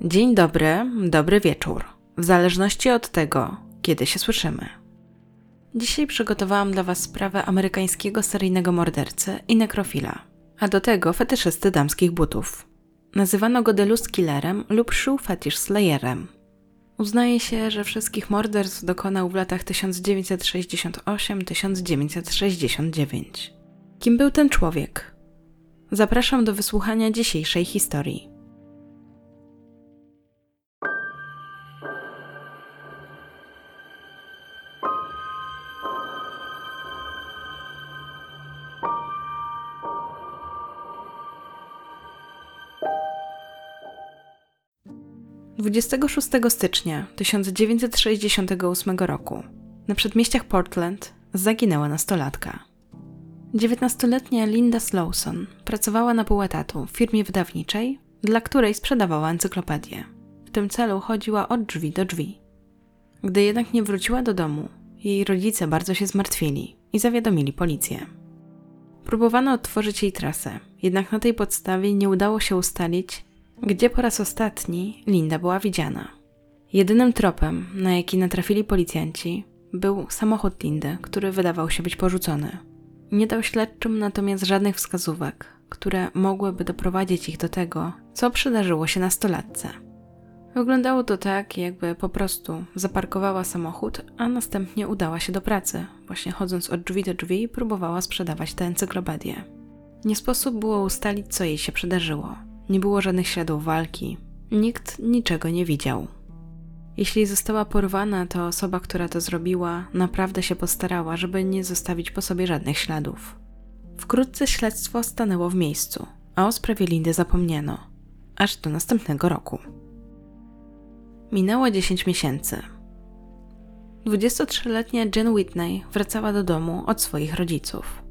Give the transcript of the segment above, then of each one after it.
Dzień dobry, dobry wieczór, w zależności od tego, kiedy się słyszymy. Dzisiaj przygotowałam dla Was sprawę amerykańskiego seryjnego mordercy i nekrofila, a do tego fetyszysty damskich butów. Nazywano go Delus Killerem lub Shoe Fetish Slayerem. Uznaje się, że wszystkich morderstw dokonał w latach 1968-1969. Kim był ten człowiek? Zapraszam do wysłuchania dzisiejszej historii. 26 stycznia 1968 roku na przedmieściach Portland zaginęła nastolatka. 19-letnia Linda Slowson pracowała na pół etatu w firmie wydawniczej, dla której sprzedawała encyklopedię. W tym celu chodziła od drzwi do drzwi. Gdy jednak nie wróciła do domu, jej rodzice bardzo się zmartwili i zawiadomili policję. Próbowano odtworzyć jej trasę, jednak na tej podstawie nie udało się ustalić, gdzie po raz ostatni Linda była widziana. Jedynym tropem, na jaki natrafili policjanci, był samochód Lindy, który wydawał się być porzucony. Nie dał śledczym natomiast żadnych wskazówek, które mogłyby doprowadzić ich do tego, co przydarzyło się nastolatce. Wyglądało to tak, jakby po prostu zaparkowała samochód, a następnie udała się do pracy, właśnie chodząc od drzwi do drzwi próbowała sprzedawać tę encyklopedię. Nie sposób było ustalić, co jej się przydarzyło. Nie było żadnych śladów walki. Nikt niczego nie widział. Jeśli została porwana, to osoba, która to zrobiła, naprawdę się postarała, żeby nie zostawić po sobie żadnych śladów. Wkrótce śledztwo stanęło w miejscu, a o sprawie Lindy zapomniano, aż do następnego roku. Minęło 10 miesięcy. 23-letnia Jen Whitney wracała do domu od swoich rodziców.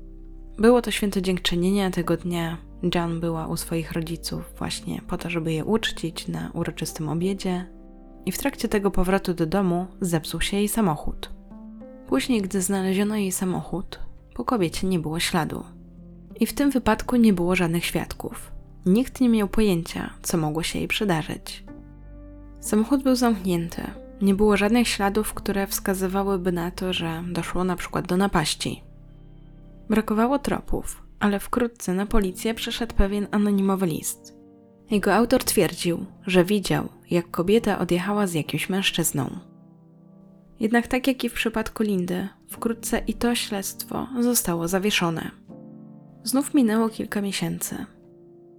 Było to święto dziękczynienia tego dnia Jan była u swoich rodziców właśnie po to, żeby je uczcić na uroczystym obiedzie, i w trakcie tego powrotu do domu zepsuł się jej samochód. Później, gdy znaleziono jej samochód, po kobiecie nie było śladu. I w tym wypadku nie było żadnych świadków. Nikt nie miał pojęcia, co mogło się jej przydarzyć. Samochód był zamknięty. Nie było żadnych śladów, które wskazywałyby na to, że doszło na przykład do napaści. Brakowało tropów, ale wkrótce na policję przyszedł pewien anonimowy list. Jego autor twierdził, że widział, jak kobieta odjechała z jakimś mężczyzną. Jednak tak jak i w przypadku Lindy, wkrótce i to śledztwo zostało zawieszone. Znów minęło kilka miesięcy.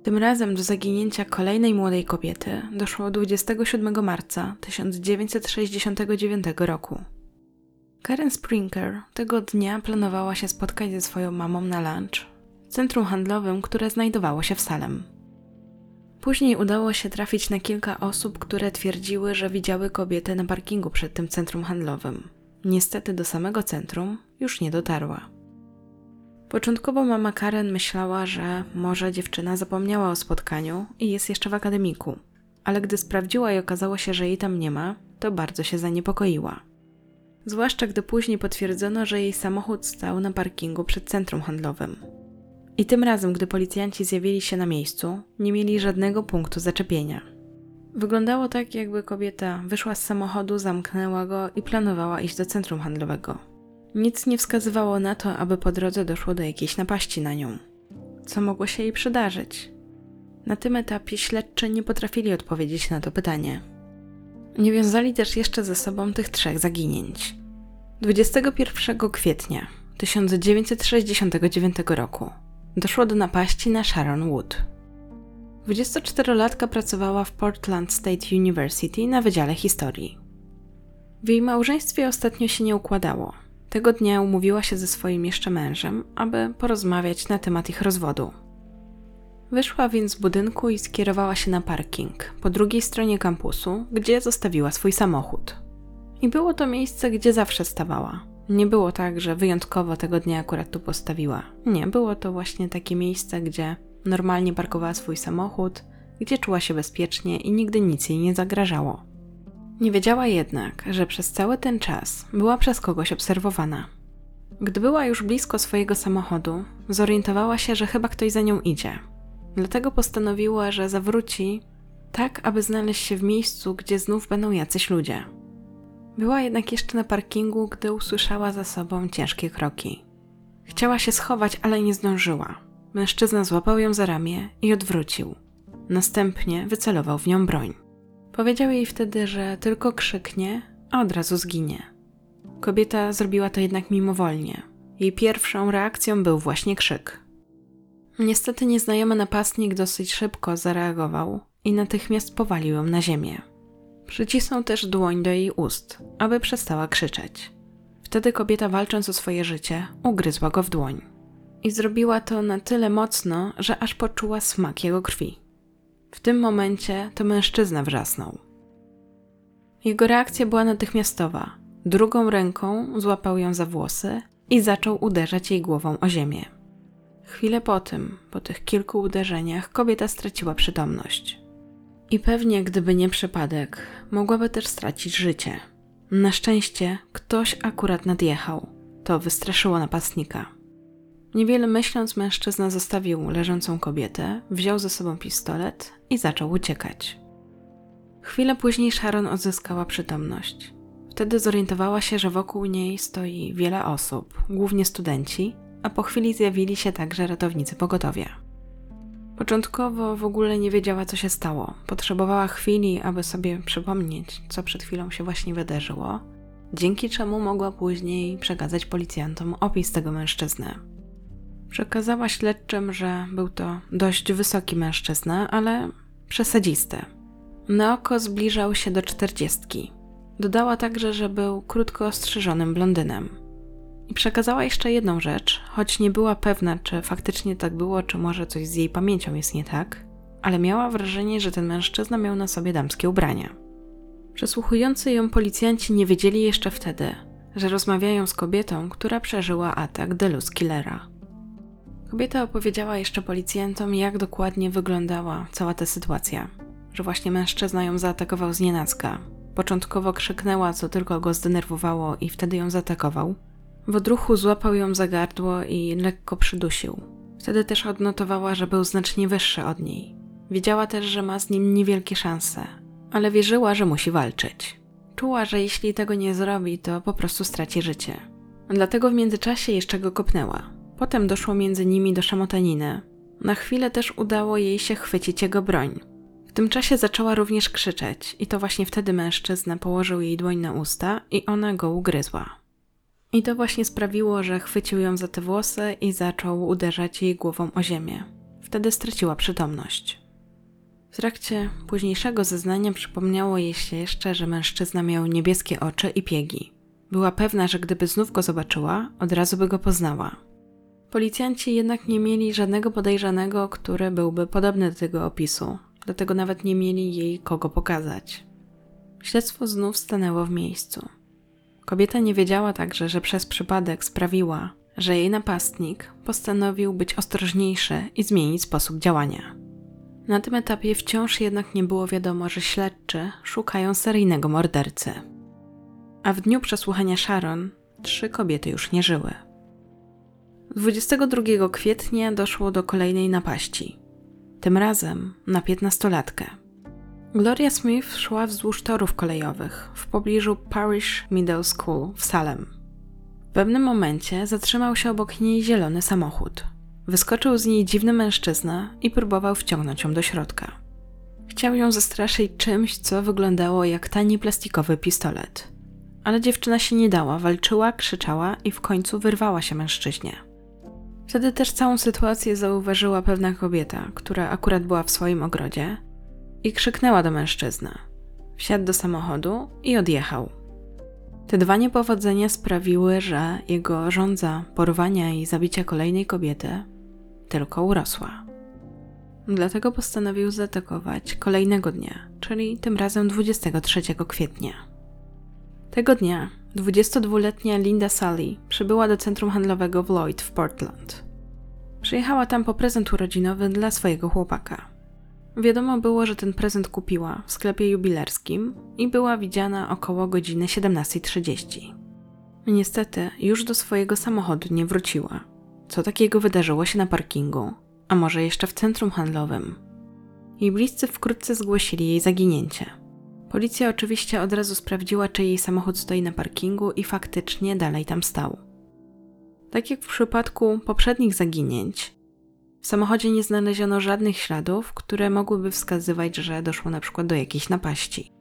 Tym razem do zaginięcia kolejnej młodej kobiety doszło 27 marca 1969 roku. Karen Springer tego dnia planowała się spotkać ze swoją mamą na lunch centrum handlowym, które znajdowało się w Salem. Później udało się trafić na kilka osób, które twierdziły, że widziały kobietę na parkingu przed tym centrum handlowym. Niestety do samego centrum już nie dotarła. Początkowo mama Karen myślała, że może dziewczyna zapomniała o spotkaniu i jest jeszcze w akademiku, ale gdy sprawdziła i okazało się, że jej tam nie ma, to bardzo się zaniepokoiła. Zwłaszcza gdy później potwierdzono, że jej samochód stał na parkingu przed centrum handlowym. I tym razem, gdy policjanci zjawili się na miejscu, nie mieli żadnego punktu zaczepienia. Wyglądało tak, jakby kobieta wyszła z samochodu, zamknęła go i planowała iść do centrum handlowego. Nic nie wskazywało na to, aby po drodze doszło do jakiejś napaści na nią. Co mogło się jej przydarzyć? Na tym etapie śledczy nie potrafili odpowiedzieć na to pytanie. Nie wiązali też jeszcze ze sobą tych trzech zaginięć. 21 kwietnia 1969 roku doszło do napaści na Sharon Wood. 24-latka pracowała w Portland State University na Wydziale Historii. W jej małżeństwie ostatnio się nie układało. Tego dnia umówiła się ze swoim jeszcze mężem, aby porozmawiać na temat ich rozwodu. Wyszła więc z budynku i skierowała się na parking po drugiej stronie kampusu, gdzie zostawiła swój samochód. I było to miejsce, gdzie zawsze stawała. Nie było tak, że wyjątkowo tego dnia akurat tu postawiła. Nie, było to właśnie takie miejsce, gdzie normalnie parkowała swój samochód, gdzie czuła się bezpiecznie i nigdy nic jej nie zagrażało. Nie wiedziała jednak, że przez cały ten czas była przez kogoś obserwowana. Gdy była już blisko swojego samochodu, zorientowała się, że chyba ktoś za nią idzie. Dlatego postanowiła, że zawróci tak aby znaleźć się w miejscu, gdzie znów będą jacyś ludzie. Była jednak jeszcze na parkingu, gdy usłyszała za sobą ciężkie kroki. Chciała się schować, ale nie zdążyła. Mężczyzna złapał ją za ramię i odwrócił. Następnie wycelował w nią broń. Powiedział jej wtedy, że tylko krzyknie, a od razu zginie. Kobieta zrobiła to jednak mimowolnie. Jej pierwszą reakcją był właśnie krzyk. Niestety nieznajomy napastnik dosyć szybko zareagował i natychmiast powalił ją na ziemię. Przycisnął też dłoń do jej ust, aby przestała krzyczeć. Wtedy kobieta, walcząc o swoje życie, ugryzła go w dłoń. I zrobiła to na tyle mocno, że aż poczuła smak jego krwi. W tym momencie to mężczyzna wrzasnął. Jego reakcja była natychmiastowa. Drugą ręką złapał ją za włosy i zaczął uderzać jej głową o ziemię. Chwilę po tym, po tych kilku uderzeniach, kobieta straciła przytomność. I pewnie, gdyby nie przypadek, mogłaby też stracić życie. Na szczęście ktoś akurat nadjechał. To wystraszyło napastnika. Niewiele myśląc, mężczyzna zostawił leżącą kobietę, wziął ze sobą pistolet i zaczął uciekać. Chwilę później Sharon odzyskała przytomność. Wtedy zorientowała się, że wokół niej stoi wiele osób, głównie studenci, a po chwili zjawili się także ratownicy pogotowia. Początkowo w ogóle nie wiedziała, co się stało. Potrzebowała chwili, aby sobie przypomnieć, co przed chwilą się właśnie wydarzyło, dzięki czemu mogła później przekazać policjantom opis tego mężczyzny. Przekazała śledczym, że był to dość wysoki mężczyzna, ale przesadzisty. Na oko zbliżał się do czterdziestki. Dodała także, że był krótko ostrzyżonym blondynem. I przekazała jeszcze jedną rzecz, choć nie była pewna, czy faktycznie tak było, czy może coś z jej pamięcią jest nie tak, ale miała wrażenie, że ten mężczyzna miał na sobie damskie ubrania. Przesłuchujący ją policjanci nie wiedzieli jeszcze wtedy, że rozmawiają z kobietą, która przeżyła atak Delus Killera. Kobieta opowiedziała jeszcze policjantom, jak dokładnie wyglądała cała ta sytuacja. Że właśnie mężczyzna ją zaatakował z nienacka. Początkowo krzyknęła, co tylko go zdenerwowało, i wtedy ją zaatakował. W odruchu złapał ją za gardło i lekko przydusił. Wtedy też odnotowała, że był znacznie wyższy od niej. Wiedziała też, że ma z nim niewielkie szanse, ale wierzyła, że musi walczyć. Czuła, że jeśli tego nie zrobi, to po prostu straci życie. Dlatego w międzyczasie jeszcze go kopnęła. Potem doszło między nimi do szamotaniny. Na chwilę też udało jej się chwycić jego broń. W tym czasie zaczęła również krzyczeć, i to właśnie wtedy mężczyzna położył jej dłoń na usta i ona go ugryzła. I to właśnie sprawiło, że chwycił ją za te włosy i zaczął uderzać jej głową o ziemię. Wtedy straciła przytomność. W trakcie późniejszego zeznania przypomniało jej się jeszcze, że mężczyzna miał niebieskie oczy i piegi. Była pewna, że gdyby znów go zobaczyła, od razu by go poznała. Policjanci jednak nie mieli żadnego podejrzanego, który byłby podobny do tego opisu, dlatego nawet nie mieli jej kogo pokazać. Śledztwo znów stanęło w miejscu. Kobieta nie wiedziała także, że przez przypadek sprawiła, że jej napastnik postanowił być ostrożniejszy i zmienić sposób działania. Na tym etapie wciąż jednak nie było wiadomo, że śledczy szukają seryjnego mordercy. A w dniu przesłuchania Sharon trzy kobiety już nie żyły. 22 kwietnia doszło do kolejnej napaści. Tym razem na piętnastolatkę. Gloria Smith szła wzdłuż torów kolejowych w pobliżu Parish Middle School w Salem. W pewnym momencie zatrzymał się obok niej zielony samochód. Wyskoczył z niej dziwny mężczyzna i próbował wciągnąć ją do środka. Chciał ją zastraszyć czymś, co wyglądało jak tani plastikowy pistolet. Ale dziewczyna się nie dała, walczyła, krzyczała i w końcu wyrwała się mężczyźnie. Wtedy też całą sytuację zauważyła pewna kobieta, która akurat była w swoim ogrodzie i krzyknęła do mężczyzny. Wsiadł do samochodu i odjechał. Te dwa niepowodzenia sprawiły, że jego żądza porwania i zabicia kolejnej kobiety tylko urosła. Dlatego postanowił zaatakować kolejnego dnia, czyli tym razem 23 kwietnia. Tego dnia 22-letnia Linda Sully przybyła do centrum handlowego w Lloyd w Portland. Przyjechała tam po prezent urodzinowy dla swojego chłopaka. Wiadomo było, że ten prezent kupiła w sklepie jubilerskim i była widziana około godziny 17.30. Niestety, już do swojego samochodu nie wróciła. Co takiego wydarzyło się na parkingu, a może jeszcze w centrum handlowym? Jej bliscy wkrótce zgłosili jej zaginięcie. Policja oczywiście od razu sprawdziła, czy jej samochód stoi na parkingu i faktycznie dalej tam stał. Tak jak w przypadku poprzednich zaginięć, w samochodzie nie znaleziono żadnych śladów, które mogłyby wskazywać, że doszło na przykład do jakiejś napaści.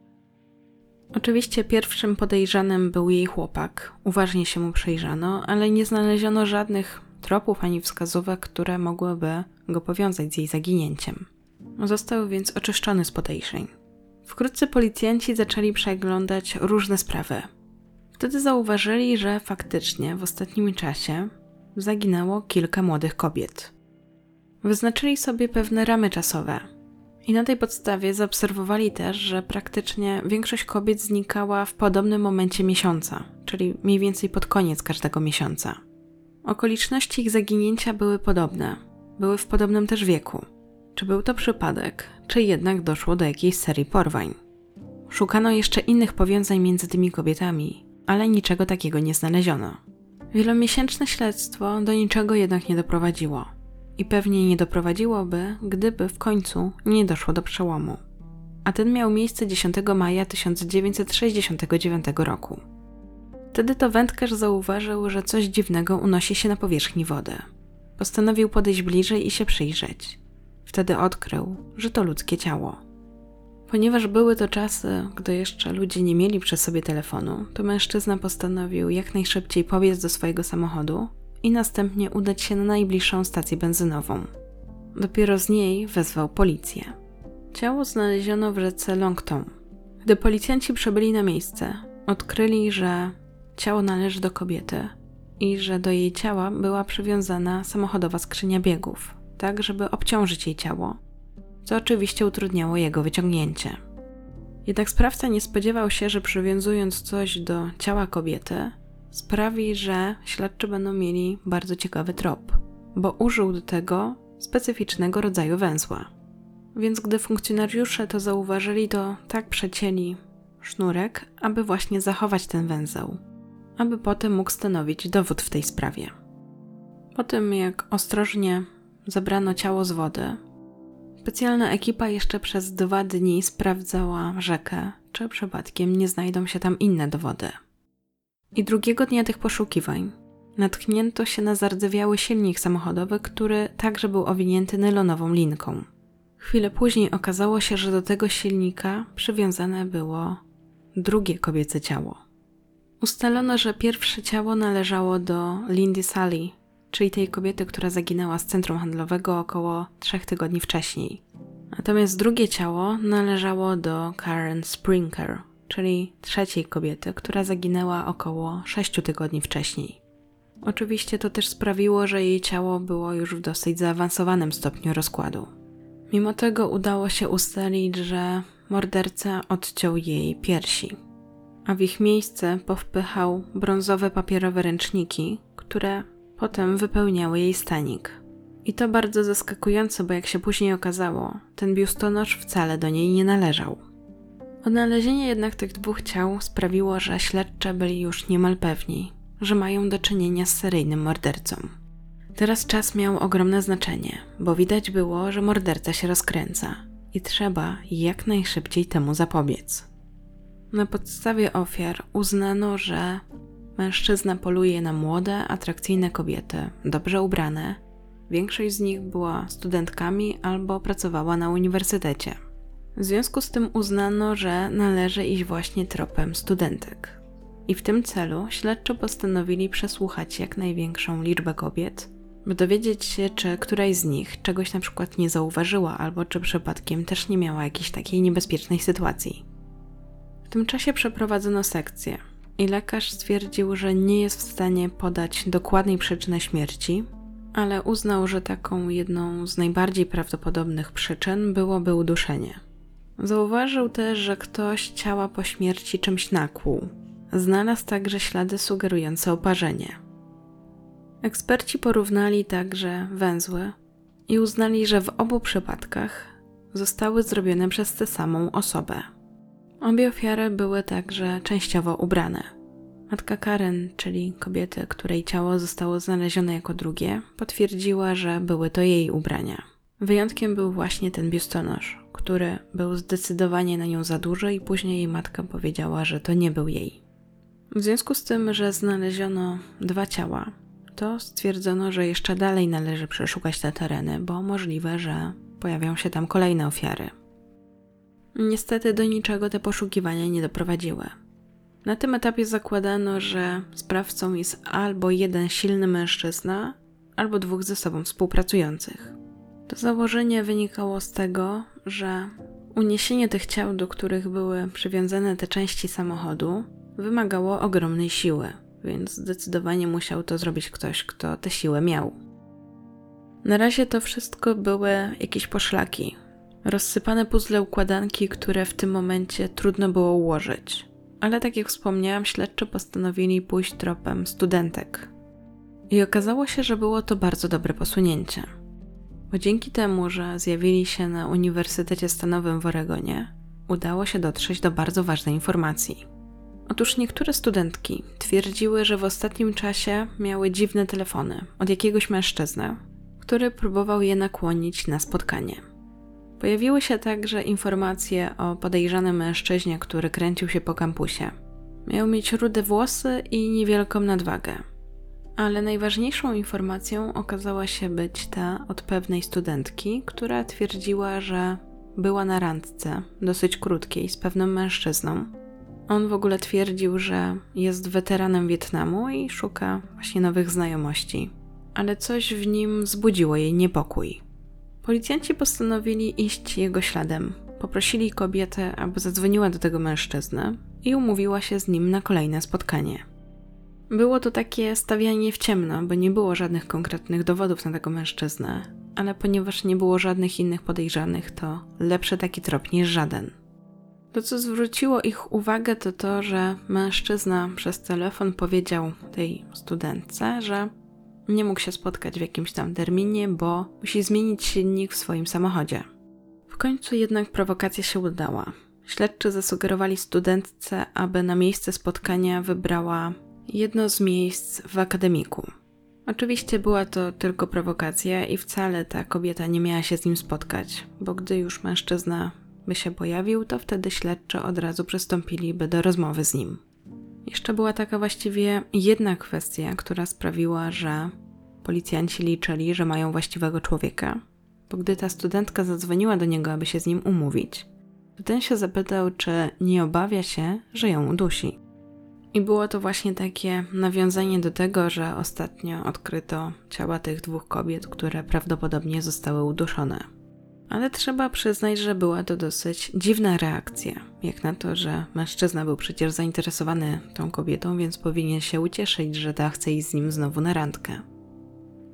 Oczywiście pierwszym podejrzanym był jej chłopak, uważnie się mu przejrzano, ale nie znaleziono żadnych tropów ani wskazówek, które mogłyby go powiązać z jej zaginięciem. Został więc oczyszczony z podejrzeń. Wkrótce policjanci zaczęli przeglądać różne sprawy. Wtedy zauważyli, że faktycznie w ostatnim czasie zaginęło kilka młodych kobiet. Wyznaczyli sobie pewne ramy czasowe. I na tej podstawie zaobserwowali też, że praktycznie większość kobiet znikała w podobnym momencie miesiąca, czyli mniej więcej pod koniec każdego miesiąca. Okoliczności ich zaginięcia były podobne, były w podobnym też wieku. Czy był to przypadek, czy jednak doszło do jakiejś serii porwań? Szukano jeszcze innych powiązań między tymi kobietami, ale niczego takiego nie znaleziono. Wielomiesięczne śledztwo do niczego jednak nie doprowadziło. I pewnie nie doprowadziłoby, gdyby w końcu nie doszło do przełomu. A ten miał miejsce 10 maja 1969 roku. Wtedy to wędkarz zauważył, że coś dziwnego unosi się na powierzchni wody. Postanowił podejść bliżej i się przyjrzeć. Wtedy odkrył, że to ludzkie ciało. Ponieważ były to czasy, gdy jeszcze ludzie nie mieli przy sobie telefonu, to mężczyzna postanowił jak najszybciej pobiec do swojego samochodu i następnie udać się na najbliższą stację benzynową. Dopiero z niej wezwał policję. Ciało znaleziono w rzece Longton. Gdy policjanci przybyli na miejsce, odkryli, że ciało należy do kobiety i że do jej ciała była przywiązana samochodowa skrzynia biegów, tak żeby obciążyć jej ciało, co oczywiście utrudniało jego wyciągnięcie. Jednak sprawca nie spodziewał się, że przywiązując coś do ciała kobiety, sprawi, że śledczy będą mieli bardzo ciekawy trop, bo użył do tego specyficznego rodzaju węzła. Więc gdy funkcjonariusze to zauważyli, to tak przecięli sznurek, aby właśnie zachować ten węzeł, aby potem mógł stanowić dowód w tej sprawie. Po tym, jak ostrożnie zabrano ciało z wody, specjalna ekipa jeszcze przez dwa dni sprawdzała rzekę, czy przypadkiem nie znajdą się tam inne dowody. I drugiego dnia tych poszukiwań natknięto się na zardzewiały silnik samochodowy, który także był owinięty nylonową linką. Chwilę później okazało się, że do tego silnika przywiązane było drugie kobiece ciało. Ustalono, że pierwsze ciało należało do Lindy Sally, czyli tej kobiety, która zaginęła z centrum handlowego około trzech tygodni wcześniej. Natomiast drugie ciało należało do Karen Springer, czyli trzeciej kobiety, która zaginęła około 6 tygodni wcześniej. Oczywiście to też sprawiło, że jej ciało było już w dosyć zaawansowanym stopniu rozkładu. Mimo tego udało się ustalić, że morderca odciął jej piersi, a w ich miejsce powpychał brązowe papierowe ręczniki, które potem wypełniały jej stanik. I to bardzo zaskakujące, bo jak się później okazało, ten biustonosz wcale do niej nie należał. Odnalezienie jednak tych dwóch ciał sprawiło, że śledcze byli już niemal pewni, że mają do czynienia z seryjnym mordercą. Teraz czas miał ogromne znaczenie, bo widać było, że morderca się rozkręca i trzeba jak najszybciej temu zapobiec. Na podstawie ofiar uznano, że mężczyzna poluje na młode, atrakcyjne kobiety, dobrze ubrane. Większość z nich była studentkami albo pracowała na uniwersytecie. W związku z tym uznano, że należy iść właśnie tropem studentek. I w tym celu śledczy postanowili przesłuchać jak największą liczbę kobiet, by dowiedzieć się, czy któraś z nich czegoś na przykład nie zauważyła, albo czy przypadkiem też nie miała jakiejś takiej niebezpiecznej sytuacji. W tym czasie przeprowadzono sekcję i lekarz stwierdził, że nie jest w stanie podać dokładnej przyczyny śmierci, ale uznał, że taką jedną z najbardziej prawdopodobnych przyczyn byłoby uduszenie. Zauważył też, że ktoś ciała po śmierci czymś nakłuł. Znalazł także ślady sugerujące oparzenie. Eksperci porównali także węzły i uznali, że w obu przypadkach zostały zrobione przez tę samą osobę. Obie ofiary były także częściowo ubrane. Matka Karen, czyli kobiety, której ciało zostało znalezione jako drugie, potwierdziła, że były to jej ubrania. Wyjątkiem był właśnie ten biustonosz, który był zdecydowanie na nią za duży, i później jej matka powiedziała, że to nie był jej. W związku z tym, że znaleziono dwa ciała, to stwierdzono, że jeszcze dalej należy przeszukać te tereny, bo możliwe, że pojawią się tam kolejne ofiary. Niestety do niczego te poszukiwania nie doprowadziły. Na tym etapie zakładano, że sprawcą jest albo jeden silny mężczyzna, albo dwóch ze sobą współpracujących. To założenie wynikało z tego, że uniesienie tych ciał, do których były przywiązane te części samochodu, wymagało ogromnej siły, więc zdecydowanie musiał to zrobić ktoś, kto tę siłę miał. Na razie to wszystko były jakieś poszlaki, rozsypane puzzle układanki, które w tym momencie trudno było ułożyć. Ale tak jak wspomniałam, śledczy postanowili pójść tropem studentek. I okazało się, że było to bardzo dobre posunięcie. Bo dzięki temu, że zjawili się na Uniwersytecie Stanowym w Oregonie, udało się dotrzeć do bardzo ważnej informacji. Otóż niektóre studentki twierdziły, że w ostatnim czasie miały dziwne telefony od jakiegoś mężczyzny, który próbował je nakłonić na spotkanie. Pojawiły się także informacje o podejrzanym mężczyźnie, który kręcił się po kampusie. Miał mieć rude włosy i niewielką nadwagę. Ale najważniejszą informacją okazała się być ta od pewnej studentki, która twierdziła, że była na randce, dosyć krótkiej, z pewnym mężczyzną. On w ogóle twierdził, że jest weteranem Wietnamu i szuka właśnie nowych znajomości. Ale coś w nim wzbudziło jej niepokój. Policjanci postanowili iść jego śladem. Poprosili kobietę, aby zadzwoniła do tego mężczyzny i umówiła się z nim na kolejne spotkanie. Było to takie stawianie w ciemno, bo nie było żadnych konkretnych dowodów na tego mężczyznę, ale ponieważ nie było żadnych innych podejrzanych, to lepszy taki trop niż żaden. To, co zwróciło ich uwagę, to to, że mężczyzna przez telefon powiedział tej studentce, że nie mógł się spotkać w jakimś tam terminie, bo musi zmienić silnik w swoim samochodzie. W końcu jednak prowokacja się udała. Śledczy zasugerowali studentce, aby na miejsce spotkania wybrała jedno z miejsc w akademiku. Oczywiście była to tylko prowokacja i wcale ta kobieta nie miała się z nim spotkać, bo gdy już mężczyzna by się pojawił, to wtedy śledczy od razu przystąpiliby do rozmowy z nim. Jeszcze była taka właściwie jedna kwestia, która sprawiła, że policjanci liczyli, że mają właściwego człowieka, bo gdy ta studentka zadzwoniła do niego, aby się z nim umówić, to ten się zapytał, czy nie obawia się, że ją udusi. I było to właśnie takie nawiązanie do tego, że ostatnio odkryto ciała tych dwóch kobiet, które prawdopodobnie zostały uduszone. Ale trzeba przyznać, że była to dosyć dziwna reakcja, jak na to, że mężczyzna był przecież zainteresowany tą kobietą, więc powinien się ucieszyć, że ta chce iść z nim znowu na randkę.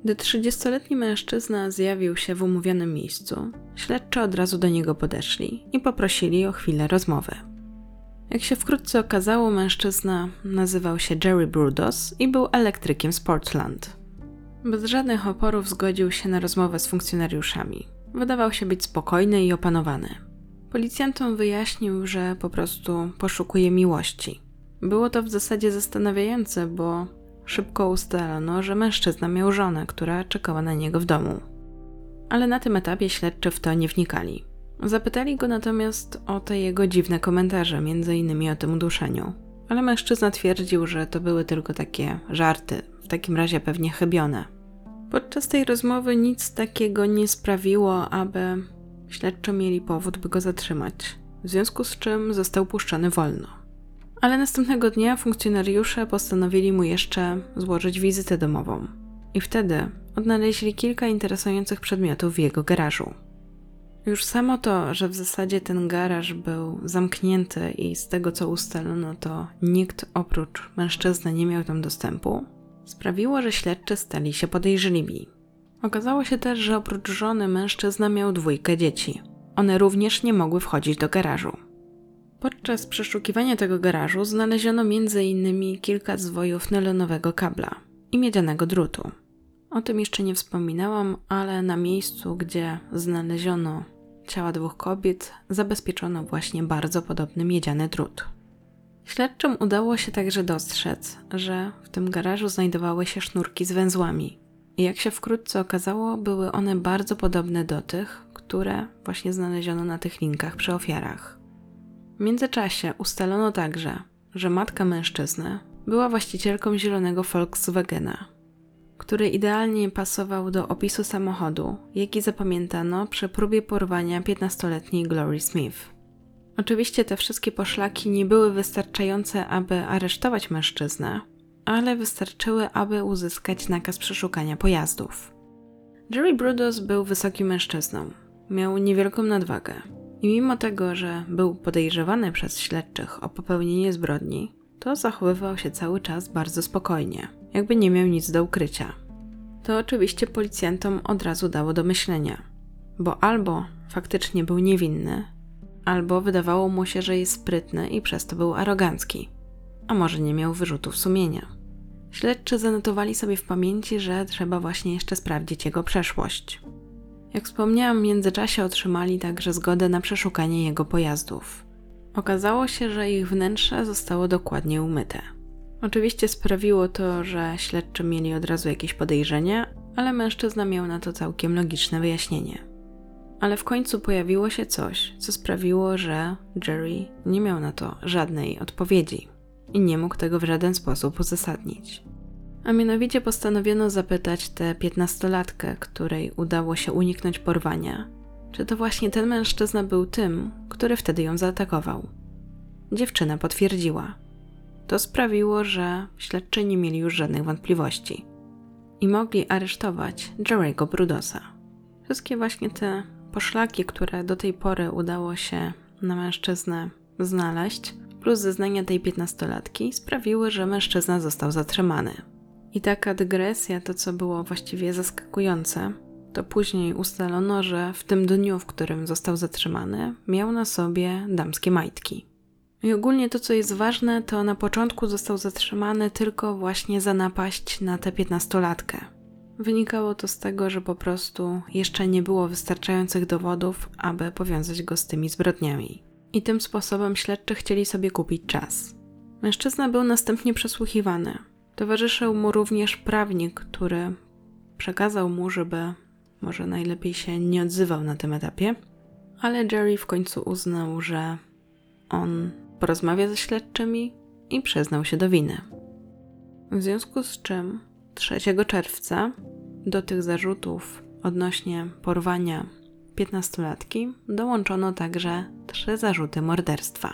Gdy trzydziestoletni mężczyzna zjawił się w umówionym miejscu, śledczy od razu do niego podeszli i poprosili o chwilę rozmowy. Jak się wkrótce okazało, mężczyzna nazywał się Jerry Brudos i był elektrykiem z Portland. Bez żadnych oporów zgodził się na rozmowę z funkcjonariuszami, wydawał się być spokojny i opanowany. Policjantom wyjaśnił, że po prostu poszukuje miłości. Było to w zasadzie zastanawiające, bo szybko ustalono, że mężczyzna miał żonę, która czekała na niego w domu. Ale na tym etapie śledczy w to nie wnikali. Zapytali go natomiast o te jego dziwne komentarze, innymi o tym uduszeniu. Ale mężczyzna twierdził, że to były tylko takie żarty, w takim razie pewnie chybione. Podczas tej rozmowy nic takiego nie sprawiło, aby śledczy mieli powód, by go zatrzymać, w związku z czym został puszczony wolno. Ale następnego dnia funkcjonariusze postanowili mu jeszcze złożyć wizytę domową. I wtedy odnaleźli kilka interesujących przedmiotów w jego garażu. Już samo to, że w zasadzie ten garaż był zamknięty i z tego co ustalono, to nikt oprócz mężczyzny nie miał tam dostępu, sprawiło, że śledczy stali się podejrzliwi. Okazało się też, że oprócz żony mężczyzna miał dwójkę dzieci. One również nie mogły wchodzić do garażu. Podczas przeszukiwania tego garażu znaleziono m.in. kilka zwojów nylonowego kabla i miedzianego drutu. O tym jeszcze nie wspominałam, ale na miejscu, gdzie znaleziono ciała dwóch kobiet, zabezpieczono właśnie bardzo podobny miedziany drut. Śledczym udało się także dostrzec, że w tym garażu znajdowały się sznurki z węzłami. I jak się wkrótce okazało, były one bardzo podobne do tych, które właśnie znaleziono na tych linkach przy ofiarach. W międzyczasie ustalono także, że matka mężczyzny była właścicielką zielonego Volkswagena, który idealnie pasował do opisu samochodu, jaki zapamiętano przy próbie porwania 15-letniej Glory Smith. Oczywiście te wszystkie poszlaki nie były wystarczające, aby aresztować mężczyznę, ale wystarczyły, aby uzyskać nakaz przeszukania pojazdów. Jerry Brudos był wysokim mężczyzną. Miał niewielką nadwagę. I mimo tego, że był podejrzewany przez śledczych o popełnienie zbrodni, to zachowywał się cały czas bardzo spokojnie, jakby nie miał nic do ukrycia. To oczywiście policjantom od razu dało do myślenia, bo albo faktycznie był niewinny, albo wydawało mu się, że jest sprytny i przez to był arogancki, a może nie miał wyrzutów sumienia. Śledczy zanotowali sobie w pamięci, że trzeba właśnie jeszcze sprawdzić jego przeszłość. Jak wspomniałam, w międzyczasie otrzymali także zgodę na przeszukanie jego pojazdów. Okazało się, że ich wnętrze zostało dokładnie umyte. Oczywiście sprawiło to, że śledczy mieli od razu jakieś podejrzenia, ale mężczyzna miał na to całkiem logiczne wyjaśnienie. Ale w końcu pojawiło się coś, co sprawiło, że Jerry nie miał na to żadnej odpowiedzi i nie mógł tego w żaden sposób uzasadnić. A mianowicie postanowiono zapytać tę piętnastolatkę, której udało się uniknąć porwania, czy to właśnie ten mężczyzna był tym, który wtedy ją zaatakował. Dziewczyna potwierdziła. To sprawiło, że śledczy nie mieli już żadnych wątpliwości i mogli aresztować Jerry'ego Brudosa. Wszystkie właśnie te poszlaki, które do tej pory udało się na mężczyznę znaleźć, plus zeznania tej piętnastolatki sprawiły, że mężczyzna został zatrzymany. I taka dygresja, to co było właściwie zaskakujące, to później ustalono, że w tym dniu, w którym został zatrzymany, miał na sobie damskie majtki. I ogólnie to, co jest ważne, to na początku został zatrzymany tylko właśnie za napaść na tę piętnastolatkę. Wynikało to z tego, że po prostu jeszcze nie było wystarczających dowodów, aby powiązać go z tymi zbrodniami i tym sposobem śledczy chcieli sobie kupić czas. Mężczyzna był następnie przesłuchiwany. Towarzyszył mu również prawnik, który przekazał mu, żeby może najlepiej się nie odzywał na tym etapie, ale Jerry w końcu uznał, że on porozmawia ze śledczymi i przyznał się do winy. W związku z czym 3 czerwca do tych zarzutów odnośnie porwania piętnastolatki dołączono także trzy zarzuty morderstwa.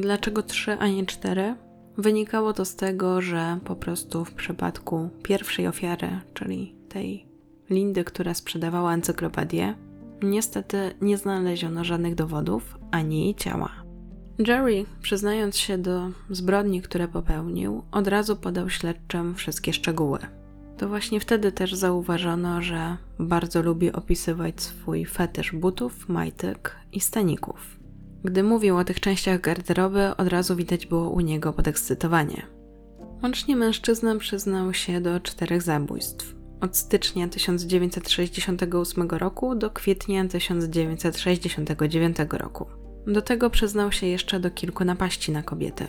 Dlaczego trzy, a nie cztery? Wynikało to z tego, że po prostu w przypadku pierwszej ofiary, czyli tej Lindy, która sprzedawała encyklopedię, niestety nie znaleziono żadnych dowodów ani jej ciała. Jerry, przyznając się do zbrodni, które popełnił, od razu podał śledczym wszystkie szczegóły. To właśnie wtedy też zauważono, że bardzo lubi opisywać swój fetysz butów, majtek i staników. Gdy mówił o tych częściach garderoby, od razu widać było u niego podekscytowanie. Łącznie mężczyzna przyznał się do czterech zabójstw. Od stycznia 1968 roku do kwietnia 1969 roku. Do tego przyznał się jeszcze do kilku napaści na kobiety.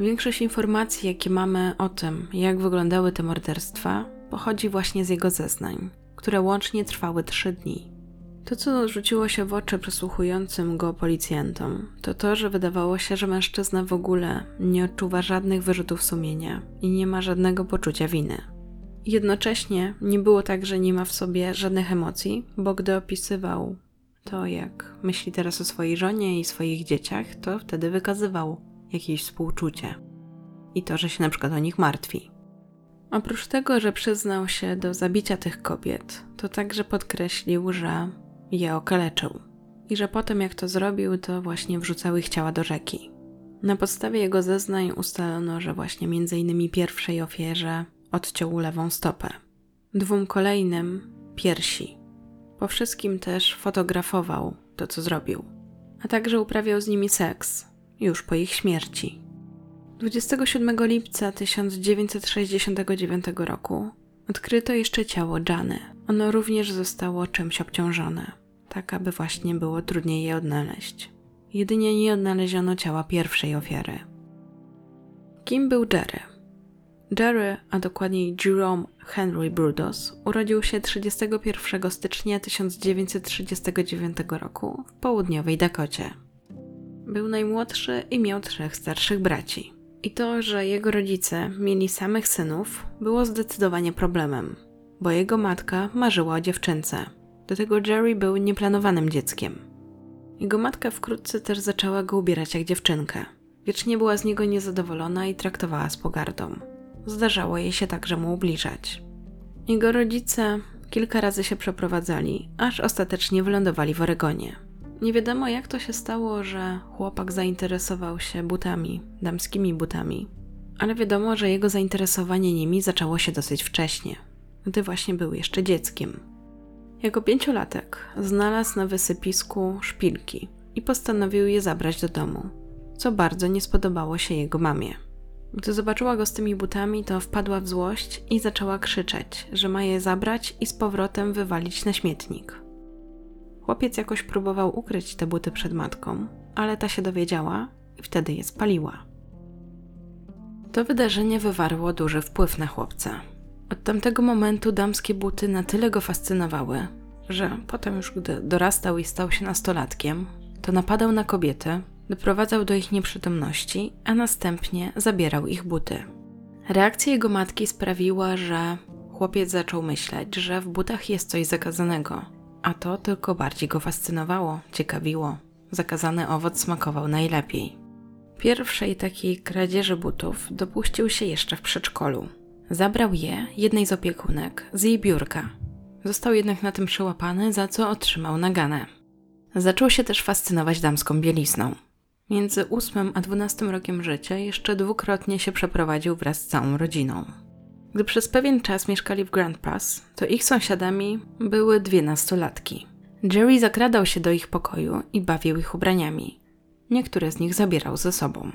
Większość informacji, jakie mamy o tym, jak wyglądały te morderstwa, pochodzi właśnie z jego zeznań, które łącznie trwały trzy dni. To, co rzuciło się w oczy przesłuchującym go policjantom, to to, że wydawało się, że mężczyzna w ogóle nie odczuwa żadnych wyrzutów sumienia i nie ma żadnego poczucia winy. Jednocześnie nie było tak, że nie ma w sobie żadnych emocji, bo gdy opisywał to, jak myśli teraz o swojej żonie i swoich dzieciach, to wtedy wykazywał jakieś współczucie i to, że się na przykład o nich martwi. Oprócz tego, że przyznał się do zabicia tych kobiet, to także podkreślił, że je okaleczył i że potem jak to zrobił, to właśnie wrzucał ich ciała do rzeki. Na podstawie jego zeznań ustalono, że właśnie między innymi pierwszej ofierze odciął lewą stopę, dwóm kolejnym piersi. Po wszystkim też fotografował to, co zrobił, a także uprawiał z nimi seks już po ich śmierci. 27 lipca 1969 roku odkryto jeszcze ciało Jany. Ono również zostało czymś obciążone, tak aby właśnie było trudniej je odnaleźć. Jedynie nie odnaleziono ciała pierwszej ofiary. Kim był Jerry? Jerry, a dokładniej Jerome Henry Brudos, urodził się 31 stycznia 1939 roku w południowej Dakocie. Był najmłodszy i miał trzech starszych braci. I to, że jego rodzice mieli samych synów, było zdecydowanie problemem, bo jego matka marzyła o dziewczynce. Do tego Jerry był nieplanowanym dzieckiem. Jego matka wkrótce też zaczęła go ubierać jak dziewczynkę. Wiecznie była z niego niezadowolona i traktowała z pogardą. Zdarzało jej się także mu ubliżać. Jego rodzice kilka razy się przeprowadzali, aż ostatecznie wylądowali w Oregonie. Nie wiadomo jak to się stało, że chłopak zainteresował się butami, damskimi butami, ale wiadomo, że jego zainteresowanie nimi zaczęło się dosyć wcześnie, gdy właśnie był jeszcze dzieckiem. Jako pięciolatek znalazł na wysypisku szpilki i postanowił je zabrać do domu, co bardzo nie spodobało się jego mamie. Gdy zobaczyła go z tymi butami, to wpadła w złość i zaczęła krzyczeć, że ma je zabrać i z powrotem wywalić na śmietnik. Chłopiec jakoś próbował ukryć te buty przed matką, ale ta się dowiedziała i wtedy je spaliła. To wydarzenie wywarło duży wpływ na chłopca. Od tamtego momentu damskie buty na tyle go fascynowały, że potem już gdy dorastał i stał się nastolatkiem, to napadał na kobiety, doprowadzał do ich nieprzytomności, a następnie zabierał ich buty. Reakcja jego matki sprawiła, że chłopiec zaczął myśleć, że w butach jest coś zakazanego, a to tylko bardziej go fascynowało, ciekawiło. Zakazany owoc smakował najlepiej. Pierwszej takiej kradzieży butów dopuścił się jeszcze w przedszkolu. Zabrał je jednej z opiekunek z jej biurka. Został jednak na tym przyłapany, za co otrzymał naganę. Zaczął się też fascynować damską bielizną. Między 8 a 12 rokiem życia jeszcze dwukrotnie się przeprowadził wraz z całą rodziną. Gdy przez pewien czas mieszkali w Grand Pass, to ich sąsiadami były dwie nastolatki. Jerry zakradał się do ich pokoju i bawił ich ubraniami. Niektóre z nich zabierał ze sobą.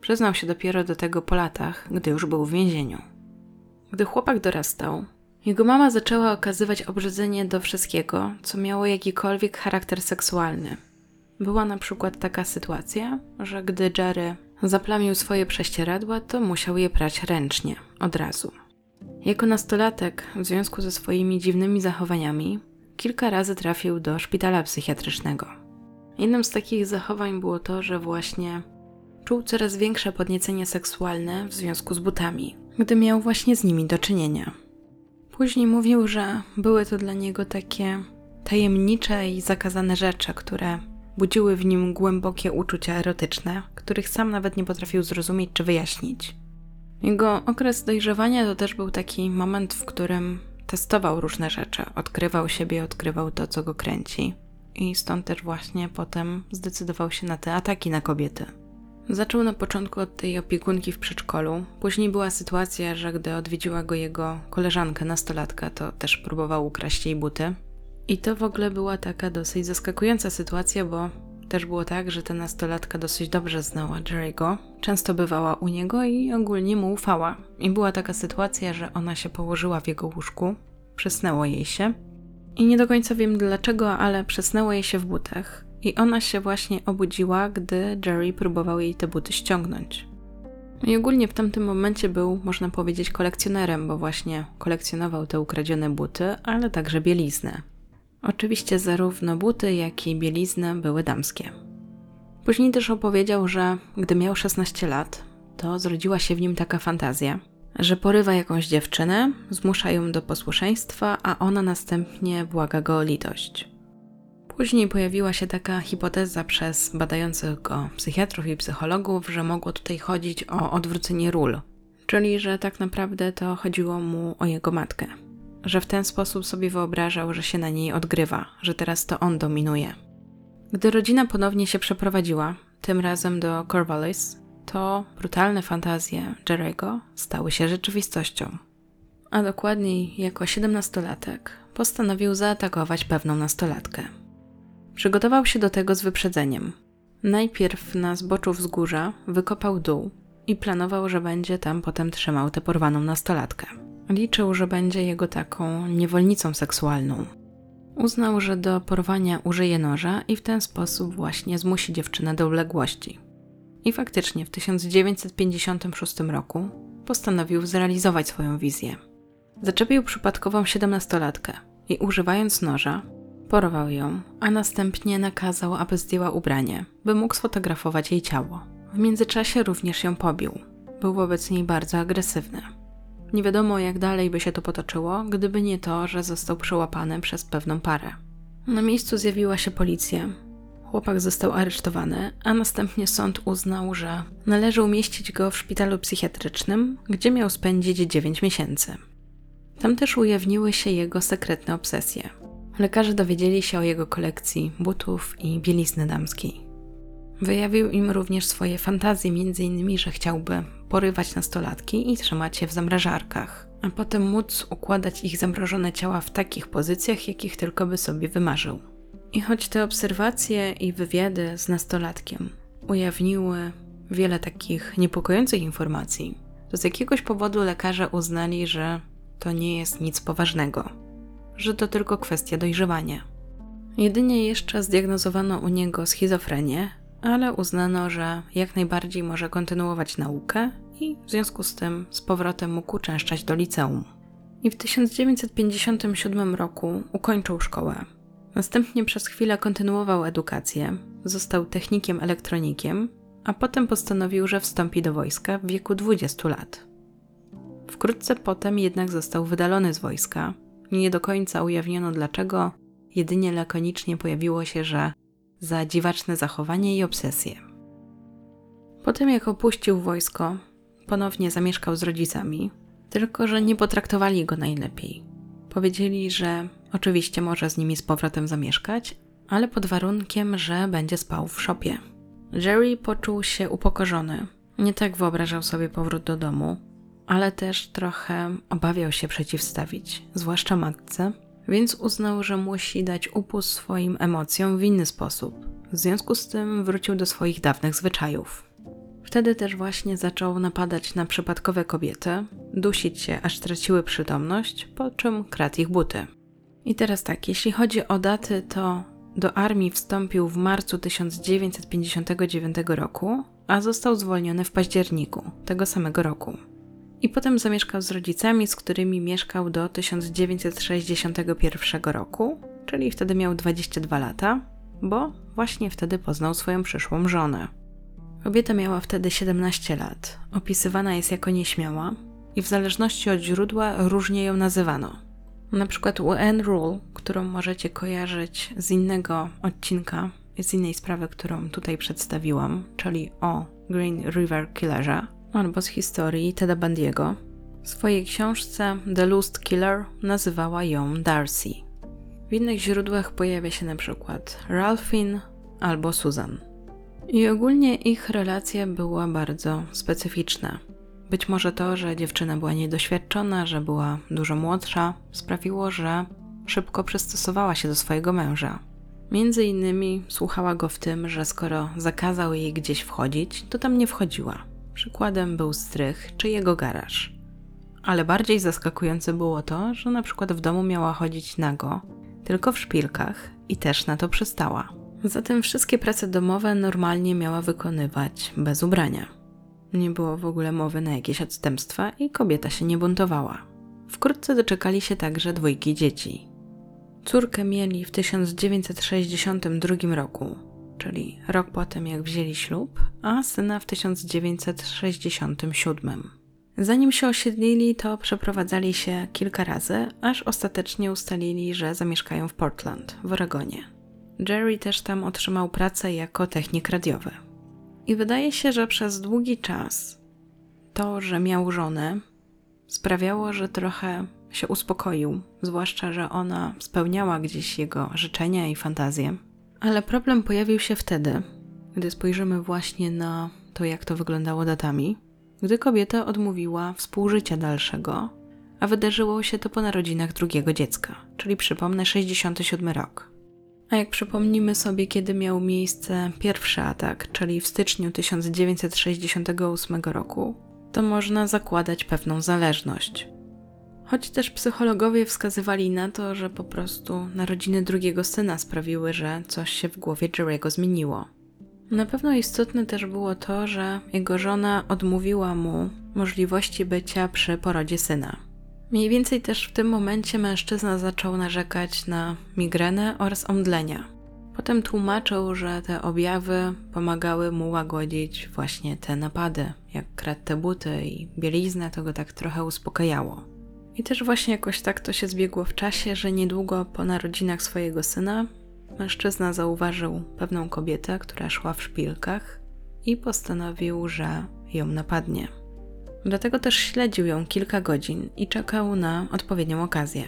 Przyznał się dopiero do tego po latach, gdy już był w więzieniu. Gdy chłopak dorastał, jego mama zaczęła okazywać obrzydzenie do wszystkiego, co miało jakikolwiek charakter seksualny. Była na przykład taka sytuacja, że gdy Jerry zaplamił swoje prześcieradła, to musiał je prać ręcznie, od razu. Jako nastolatek, w związku ze swoimi dziwnymi zachowaniami, kilka razy trafił do szpitala psychiatrycznego. Jednym z takich zachowań było to, że właśnie czuł coraz większe podniecenie seksualne w związku z butami, gdy miał właśnie z nimi do czynienia. Później mówił, że były to dla niego takie tajemnicze i zakazane rzeczy, które budziły w nim głębokie uczucia erotyczne, których sam nawet nie potrafił zrozumieć czy wyjaśnić. Jego okres dojrzewania to też był taki moment, w którym testował różne rzeczy, odkrywał siebie, odkrywał to, co go kręci. I stąd też właśnie potem zdecydował się na te ataki na kobiety. Zaczął na początku od tej opiekunki w przedszkolu. Później była sytuacja, że gdy odwiedziła go jego koleżanka, nastolatka, to też próbował ukraść jej buty. I to w ogóle była taka dosyć zaskakująca sytuacja, bo też było tak, że ta nastolatka dosyć dobrze znała Jerry'ego, często bywała u niego i ogólnie mu ufała. I była taka sytuacja, że ona się położyła w jego łóżku, przysnęło jej się. I nie do końca wiem dlaczego, ale przesnęło jej się w butach. I ona się właśnie obudziła, gdy Jerry próbował jej te buty ściągnąć. I ogólnie w tamtym momencie był, można powiedzieć, kolekcjonerem, bo właśnie kolekcjonował te ukradzione buty, ale także bieliznę. Oczywiście zarówno buty, jak i bieliznę były damskie. Później też opowiedział, że gdy miał 16 lat, to zrodziła się w nim taka fantazja, że porywa jakąś dziewczynę, zmusza ją do posłuszeństwa, a ona następnie błaga go o litość. Później pojawiła się taka hipoteza przez badających go psychiatrów i psychologów, że mogło tutaj chodzić o odwrócenie ról, czyli że tak naprawdę to chodziło mu o jego matkę że w ten sposób sobie wyobrażał, że się na niej odgrywa, że teraz to on dominuje. Gdy rodzina ponownie się przeprowadziła, tym razem do Corvallis, to brutalne fantazje Jerego stały się rzeczywistością. A dokładniej, jako siedemnastolatek, postanowił zaatakować pewną nastolatkę. Przygotował się do tego z wyprzedzeniem. Najpierw na zboczu wzgórza wykopał dół i planował, że będzie tam potem trzymał tę porwaną nastolatkę. Liczył, że będzie jego taką niewolnicą seksualną. Uznał, że do porwania użyje noża i w ten sposób właśnie zmusi dziewczynę do uległości. I faktycznie w 1956 roku postanowił zrealizować swoją wizję. Zaczepił przypadkową siedemnastolatkę i używając noża, porwał ją, a następnie nakazał, aby zdjęła ubranie, by mógł sfotografować jej ciało. W międzyczasie również ją pobił. Był wobec niej bardzo agresywny. Nie wiadomo, jak dalej by się to potoczyło, gdyby nie to, że został przełapany przez pewną parę. Na miejscu zjawiła się policja. Chłopak został aresztowany, a następnie sąd uznał, że należy umieścić go w szpitalu psychiatrycznym, gdzie miał spędzić 9 miesięcy. Tam też ujawniły się jego sekretne obsesje. Lekarze dowiedzieli się o jego kolekcji butów i bielizny damskiej. Wyjawił im również swoje fantazje, m.in., że chciałby porywać nastolatki i trzymać je w zamrażarkach, a potem móc układać ich zamrożone ciała w takich pozycjach, jakich tylko by sobie wymarzył. I choć te obserwacje i wywiady z nastolatkiem ujawniły wiele takich niepokojących informacji, to z jakiegoś powodu lekarze uznali, że to nie jest nic poważnego, że to tylko kwestia dojrzewania. Jedynie jeszcze zdiagnozowano u niego schizofrenię, ale uznano, że jak najbardziej może kontynuować naukę i w związku z tym z powrotem mógł uczęszczać do liceum. I w 1957 roku ukończył szkołę. Następnie przez chwilę kontynuował edukację, został technikiem elektronikiem, a potem postanowił, że wstąpi do wojska w wieku 20 lat. Wkrótce potem jednak został wydalony z wojska. Nie do końca ujawniono dlaczego, jedynie lakonicznie pojawiło się, że za dziwaczne zachowanie i obsesje. Po tym jak opuścił wojsko, ponownie zamieszkał z rodzicami, tylko że nie potraktowali go najlepiej. Powiedzieli, że oczywiście może z nimi z powrotem zamieszkać, ale pod warunkiem, że będzie spał w szopie. Jerry poczuł się upokorzony. Nie tak wyobrażał sobie powrót do domu, ale też trochę obawiał się przeciwstawić, zwłaszcza matce, więc uznał, że musi dać upust swoim emocjom w inny sposób. W związku z tym wrócił do swoich dawnych zwyczajów. Wtedy też właśnie zaczął napadać na przypadkowe kobiety, dusić się, aż traciły przytomność, po czym kradł ich buty. I teraz tak, jeśli chodzi o daty, to do armii wstąpił w marcu 1959 roku, a został zwolniony w październiku tego samego roku. I potem zamieszkał z rodzicami, z którymi mieszkał do 1961 roku, czyli wtedy miał 22 lata, bo właśnie wtedy poznał swoją przyszłą żonę. Kobieta miała wtedy 17 lat, opisywana jest jako nieśmiała i w zależności od źródła różnie ją nazywano. Na przykład u Anne Rule, którą możecie kojarzyć z innego odcinka, z innej sprawy, którą tutaj przedstawiłam, czyli o Green River Killerze, albo z historii Teda Bandiego. W swojej książce The Lust Killer nazywała ją Darcy. W innych źródłach pojawia się na przykład Ralphine albo Susan. I ogólnie ich relacja była bardzo specyficzna. Być może to, że dziewczyna była niedoświadczona, że była dużo młodsza, sprawiło, że szybko przystosowała się do swojego męża. Między innymi słuchała go w tym, że skoro zakazał jej gdzieś wchodzić, to tam nie wchodziła. Przykładem był strych czy jego garaż. Ale bardziej zaskakujące było to, że na przykład w domu miała chodzić nago, tylko w szpilkach i też na to przystała. Zatem wszystkie prace domowe normalnie miała wykonywać bez ubrania. Nie było w ogóle mowy na jakieś odstępstwa i kobieta się nie buntowała. Wkrótce doczekali się także dwójki dzieci. Córkę mieli w 1962 roku, czyli rok po tym jak wzięli ślub, a syna w 1967. Zanim się osiedlili, to przeprowadzali się kilka razy, aż ostatecznie ustalili, że zamieszkają w Portland, w Oregonie. Jerry też tam otrzymał pracę jako technik radiowy. I wydaje się, że przez długi czas to, że miał żonę, sprawiało, że trochę się uspokoił, zwłaszcza, że ona spełniała gdzieś jego życzenia i fantazje. Ale problem pojawił się wtedy, gdy spojrzymy właśnie na to, jak to wyglądało datami, gdy kobieta odmówiła współżycia dalszego, a wydarzyło się to po narodzinach drugiego dziecka, czyli przypomnę 67 rok. A jak przypomnimy sobie, kiedy miał miejsce pierwszy atak, czyli w styczniu 1968 roku, to można zakładać pewną zależność. Choć też psychologowie wskazywali na to, że po prostu narodziny drugiego syna sprawiły, że coś się w głowie Jerry'ego zmieniło. Na pewno istotne też było to, że jego żona odmówiła mu możliwości bycia przy porodzie syna. Mniej więcej też w tym momencie mężczyzna zaczął narzekać na migrenę oraz omdlenia. Potem tłumaczył, że te objawy pomagały mu łagodzić właśnie te napady. Jak kradł te buty i bieliznę, to go tak trochę uspokajało. I też właśnie jakoś tak to się zbiegło w czasie, że niedługo po narodzinach swojego syna mężczyzna zauważył pewną kobietę, która szła w szpilkach i postanowił, że ją napadnie. Dlatego też śledził ją kilka godzin i czekał na odpowiednią okazję.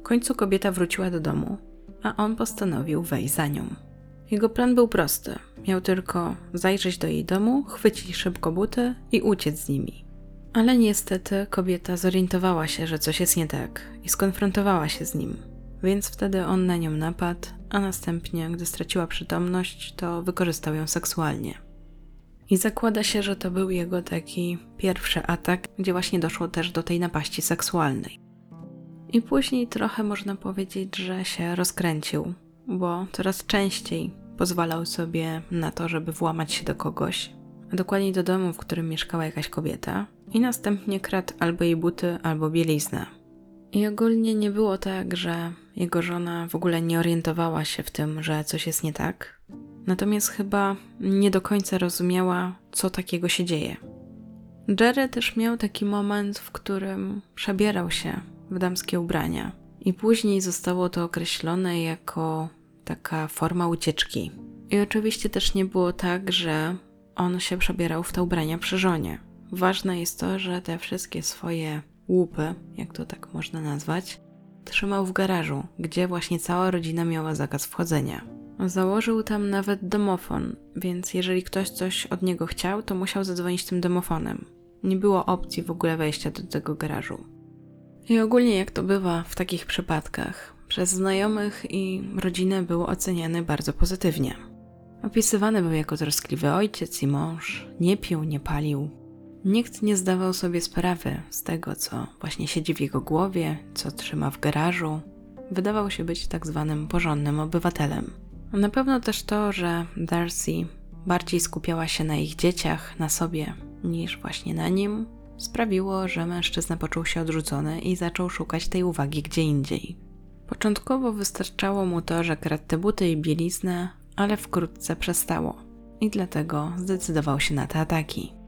W końcu kobieta wróciła do domu, a on postanowił wejść za nią. Jego plan był prosty. Miał tylko zajrzeć do jej domu, chwycić szybko buty i uciec z nimi. Ale niestety kobieta zorientowała się, że coś jest nie tak i skonfrontowała się z nim. Więc wtedy on na nią napadł, a następnie, gdy straciła przytomność, to wykorzystał ją seksualnie. I zakłada się, że to był jego taki pierwszy atak, gdzie właśnie doszło też do tej napaści seksualnej. I później trochę można powiedzieć, że się rozkręcił, bo coraz częściej pozwalał sobie na to, żeby włamać się do kogoś, a dokładniej do domu, w którym mieszkała jakaś kobieta, i następnie kradł albo jej buty, albo bieliznę. I ogólnie nie było tak, że jego żona w ogóle nie orientowała się w tym, że coś jest nie tak. Natomiast chyba nie do końca rozumiała, co takiego się dzieje. Jerry też miał taki moment, w którym przebierał się w damskie ubrania, i później zostało to określone jako taka forma ucieczki. I oczywiście też nie było tak, że on się przebierał w te ubrania przy żonie. Ważne jest to, że te wszystkie swoje łupy, jak to tak można nazwać, trzymał w garażu, gdzie właśnie cała rodzina miała zakaz wchodzenia. Założył tam nawet domofon, więc jeżeli ktoś coś od niego chciał, to musiał zadzwonić tym domofonem. Nie było opcji w ogóle wejścia do tego garażu. I ogólnie, jak to bywa w takich przypadkach, przez znajomych i rodzinę był oceniany bardzo pozytywnie. Opisywany był jako troskliwy ojciec i mąż, nie pił, nie palił, Nikt nie zdawał sobie sprawy z tego, co właśnie siedzi w jego głowie, co trzyma w garażu. Wydawał się być tak zwanym porządnym obywatelem. Na pewno też to, że Darcy bardziej skupiała się na ich dzieciach, na sobie, niż właśnie na nim, sprawiło, że mężczyzna poczuł się odrzucony i zaczął szukać tej uwagi gdzie indziej. Początkowo wystarczało mu to, że kradł te buty i bieliznę, ale wkrótce przestało i dlatego zdecydował się na te ataki.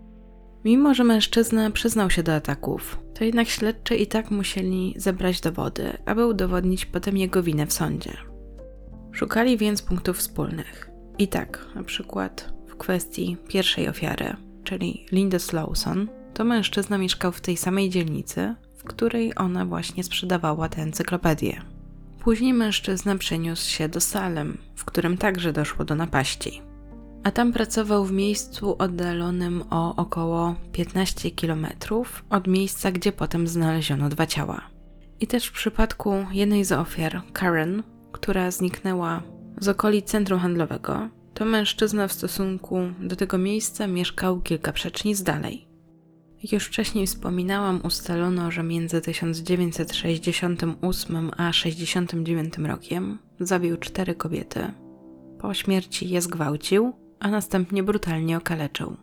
Mimo, że mężczyzna przyznał się do ataków, to jednak śledczy i tak musieli zebrać dowody, aby udowodnić potem jego winę w sądzie. Szukali więc punktów wspólnych. I tak, na przykład w kwestii pierwszej ofiary, czyli Linda Slawson, to mężczyzna mieszkał w tej samej dzielnicy, w której ona właśnie sprzedawała tę encyklopedię. Później mężczyzna przeniósł się do Salem, w którym także doszło do napaści a tam pracował w miejscu oddalonym o około 15 km od miejsca, gdzie potem znaleziono dwa ciała. I też w przypadku jednej z ofiar, Karen, która zniknęła z okolic centrum handlowego, to mężczyzna w stosunku do tego miejsca mieszkał kilka przecznic dalej. Jak już wcześniej wspominałam, ustalono, że między 1968 a 69 rokiem zabił cztery kobiety. Po śmierci je zgwałcił, a następnie brutalnie okaleczył.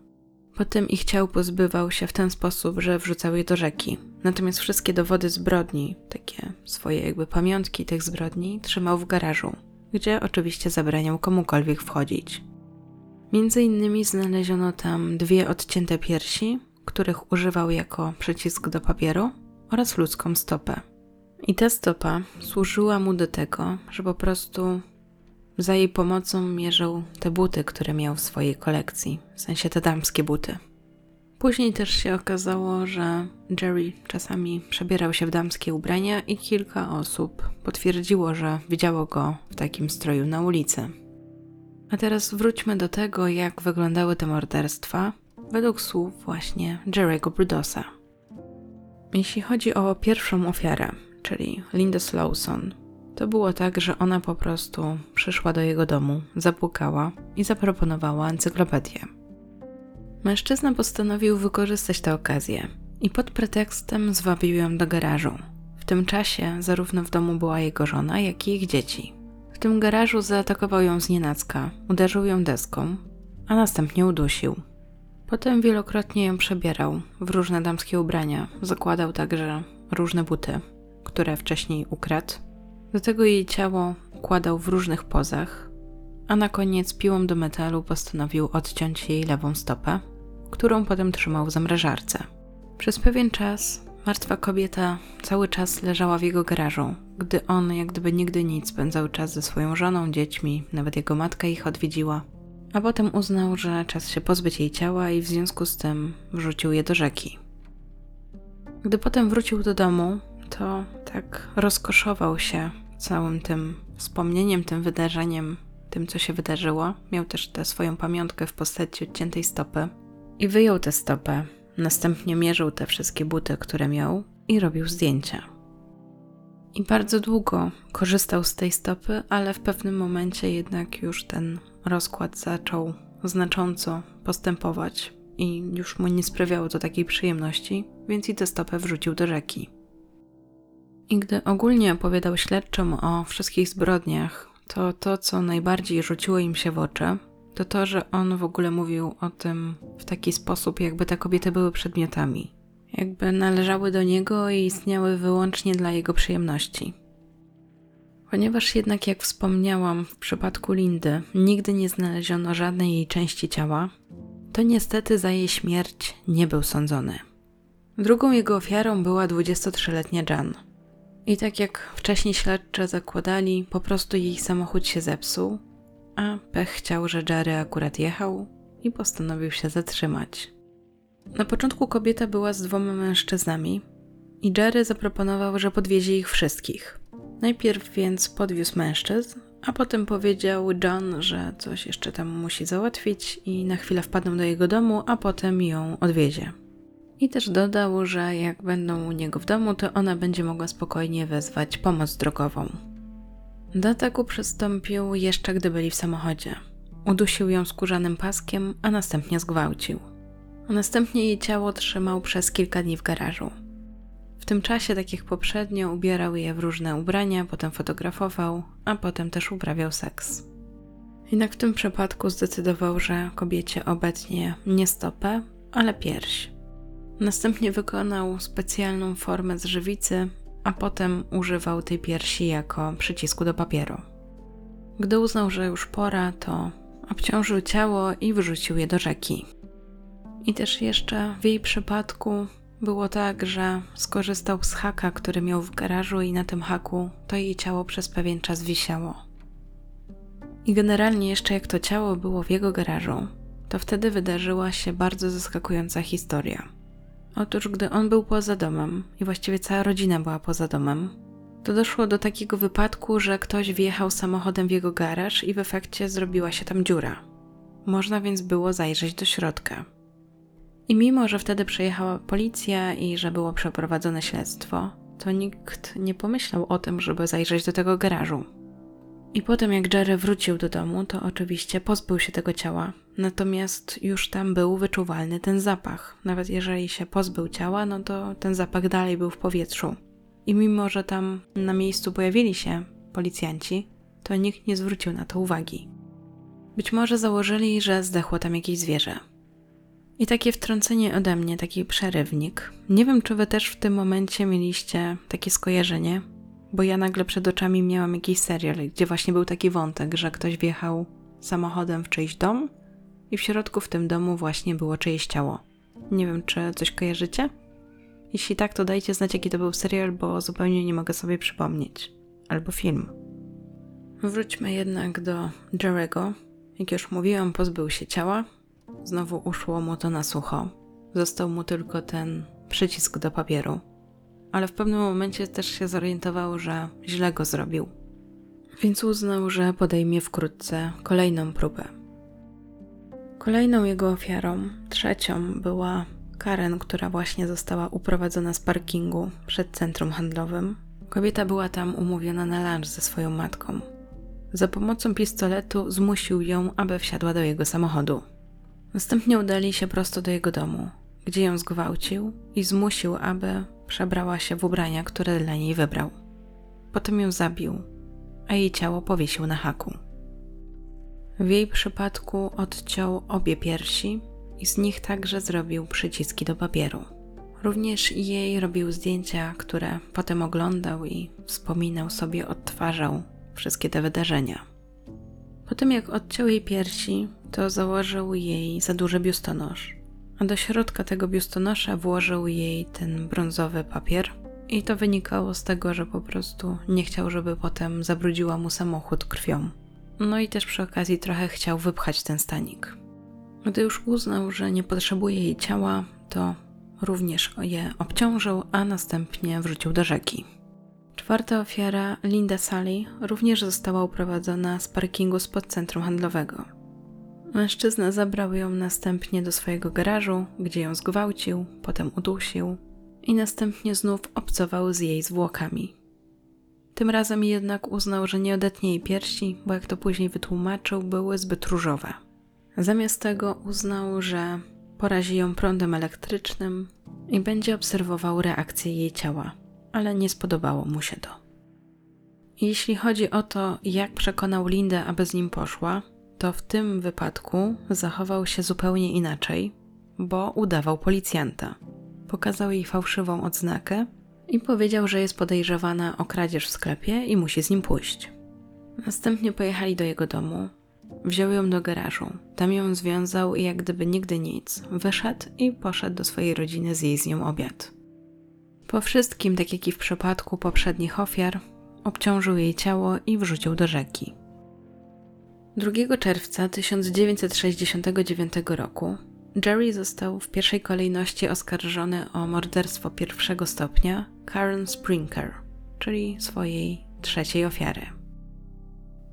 Potem ich ciał pozbywał się w ten sposób, że wrzucał je do rzeki. Natomiast wszystkie dowody zbrodni, takie swoje jakby pamiątki tych zbrodni, trzymał w garażu, gdzie oczywiście zabraniał komukolwiek wchodzić. Między innymi znaleziono tam dwie odcięte piersi, których używał jako przycisk do papieru, oraz ludzką stopę. I ta stopa służyła mu do tego, że po prostu za jej pomocą mierzył te buty, które miał w swojej kolekcji, w sensie te damskie buty. Później też się okazało, że Jerry czasami przebierał się w damskie ubrania i kilka osób potwierdziło, że widziało go w takim stroju na ulicy. A teraz wróćmy do tego, jak wyglądały te morderstwa według słów właśnie Jerry'ego Brudosa. Jeśli chodzi o pierwszą ofiarę, czyli Linda Slawson, to było tak, że ona po prostu przyszła do jego domu, zapukała i zaproponowała encyklopedię. Mężczyzna postanowił wykorzystać tę okazję i pod pretekstem zwabił ją do garażu. W tym czasie zarówno w domu była jego żona, jak i ich dzieci. W tym garażu zaatakował ją z nienacka, uderzył ją deską, a następnie udusił. Potem wielokrotnie ją przebierał w różne damskie ubrania, zakładał także różne buty, które wcześniej ukradł. Do tego jej ciało układał w różnych pozach, a na koniec piłą do metalu postanowił odciąć jej lewą stopę, którą potem trzymał w zamrażarce. Przez pewien czas martwa kobieta cały czas leżała w jego garażu, gdy on, jak gdyby nigdy nic, spędzał czas ze swoją żoną, dziećmi, nawet jego matka ich odwiedziła. A potem uznał, że czas się pozbyć jej ciała i w związku z tym wrzucił je do rzeki. Gdy potem wrócił do domu, to tak rozkoszował się całym tym wspomnieniem, tym wydarzeniem, tym co się wydarzyło. Miał też tę swoją pamiątkę w postaci odciętej stopy i wyjął tę stopę. Następnie mierzył te wszystkie buty, które miał i robił zdjęcia. I bardzo długo korzystał z tej stopy, ale w pewnym momencie jednak już ten rozkład zaczął znacząco postępować i już mu nie sprawiało to takiej przyjemności, więc i tę stopę wrzucił do rzeki. I gdy ogólnie opowiadał śledczom o wszystkich zbrodniach, to to, co najbardziej rzuciło im się w oczy, to to, że on w ogóle mówił o tym w taki sposób, jakby te kobiety były przedmiotami, jakby należały do niego i istniały wyłącznie dla jego przyjemności. Ponieważ jednak, jak wspomniałam, w przypadku Lindy nigdy nie znaleziono żadnej jej części ciała, to niestety za jej śmierć nie był sądzony. Drugą jego ofiarą była 23-letnia Jan. I tak jak wcześniej śledcze zakładali, po prostu jej samochód się zepsuł, a pech chciał, że Jerry akurat jechał i postanowił się zatrzymać. Na początku kobieta była z dwoma mężczyznami i Jerry zaproponował, że podwiezie ich wszystkich. Najpierw więc podwiózł mężczyzn, a potem powiedział John, że coś jeszcze tam musi załatwić i na chwilę wpadną do jego domu, a potem ją odwiezie. I też dodał, że jak będą u niego w domu, to ona będzie mogła spokojnie wezwać pomoc drogową. Do ataku przystąpił jeszcze gdy byli w samochodzie. Udusił ją skórzanym paskiem, a następnie zgwałcił. A następnie jej ciało trzymał przez kilka dni w garażu. W tym czasie, tak jak poprzednio, ubierał je w różne ubrania, potem fotografował, a potem też uprawiał seks. Jednak w tym przypadku zdecydował, że kobiecie obecnie nie stopę, ale pierś. Następnie wykonał specjalną formę z żywicy, a potem używał tej piersi jako przycisku do papieru. Gdy uznał, że już pora, to obciążył ciało i wrzucił je do rzeki. I też jeszcze w jej przypadku było tak, że skorzystał z haka, który miał w garażu, i na tym haku to jej ciało przez pewien czas wisiało. I generalnie, jeszcze jak to ciało było w jego garażu, to wtedy wydarzyła się bardzo zaskakująca historia. Otóż, gdy on był poza domem, i właściwie cała rodzina była poza domem, to doszło do takiego wypadku, że ktoś wjechał samochodem w jego garaż i w efekcie zrobiła się tam dziura. Można więc było zajrzeć do środka. I mimo, że wtedy przyjechała policja i że było przeprowadzone śledztwo, to nikt nie pomyślał o tym, żeby zajrzeć do tego garażu. I potem, jak Jerry wrócił do domu, to oczywiście pozbył się tego ciała, natomiast już tam był wyczuwalny ten zapach. Nawet jeżeli się pozbył ciała, no to ten zapach dalej był w powietrzu. I mimo, że tam na miejscu pojawili się policjanci, to nikt nie zwrócił na to uwagi. Być może założyli, że zdechło tam jakieś zwierzę. I takie wtrącenie ode mnie, taki przerywnik. Nie wiem, czy wy też w tym momencie mieliście takie skojarzenie, bo ja nagle przed oczami miałam jakiś serial, gdzie właśnie był taki wątek, że ktoś wjechał samochodem w czyjś dom i w środku w tym domu właśnie było czyjeś ciało. Nie wiem, czy coś kojarzycie? Jeśli tak, to dajcie znać, jaki to był serial, bo zupełnie nie mogę sobie przypomnieć. Albo film. Wróćmy jednak do Jerego. Jak już mówiłam, pozbył się ciała, Znowu uszło mu to na sucho. Został mu tylko ten przycisk do papieru. Ale w pewnym momencie też się zorientował, że źle go zrobił. Więc uznał, że podejmie wkrótce kolejną próbę. Kolejną jego ofiarą, trzecią, była Karen, która właśnie została uprowadzona z parkingu przed centrum handlowym. Kobieta była tam umówiona na lunch ze swoją matką. Za pomocą pistoletu zmusił ją, aby wsiadła do jego samochodu. Następnie udali się prosto do jego domu, gdzie ją zgwałcił i zmusił, aby przebrała się w ubrania, które dla niej wybrał. Potem ją zabił, a jej ciało powiesił na haku. W jej przypadku odciął obie piersi i z nich także zrobił przyciski do papieru. Również jej robił zdjęcia, które potem oglądał i wspominał sobie, odtwarzał wszystkie te wydarzenia. Po tym jak odciął jej piersi, to założył jej za duży biustonosz, a do środka tego biustonosza włożył jej ten brązowy papier. I to wynikało z tego, że po prostu nie chciał, żeby potem zabrudziła mu samochód krwią. No i też przy okazji trochę chciał wypchać ten stanik. Gdy już uznał, że nie potrzebuje jej ciała, to również je obciążył, a następnie wrzucił do rzeki. Czwarta ofiara, Linda Sally, również została uprowadzona z parkingu spod centrum handlowego. Mężczyzna zabrał ją następnie do swojego garażu, gdzie ją zgwałcił, potem udusił i następnie znów obcował z jej zwłokami. Tym razem jednak uznał, że nie odetnie jej piersi, bo jak to później wytłumaczył, były zbyt różowe. Zamiast tego uznał, że porazi ją prądem elektrycznym i będzie obserwował reakcję jej ciała, ale nie spodobało mu się to. Jeśli chodzi o to, jak przekonał Lindę, aby z nim poszła, to w tym wypadku zachował się zupełnie inaczej, bo udawał policjanta. Pokazał jej fałszywą odznakę i powiedział, że jest podejrzewana o kradzież w sklepie i musi z nim pójść. Następnie pojechali do jego domu, Wziął ją do garażu, tam ją związał i jak gdyby nigdy nic, wyszedł i poszedł do swojej rodziny zjeść z nią obiad. Po wszystkim, tak jak i w przypadku poprzednich ofiar, obciążył jej ciało i wrzucił do rzeki. 2 czerwca 1969 roku Jerry został w pierwszej kolejności oskarżony o morderstwo pierwszego stopnia Karen Sprinker, czyli swojej trzeciej ofiary.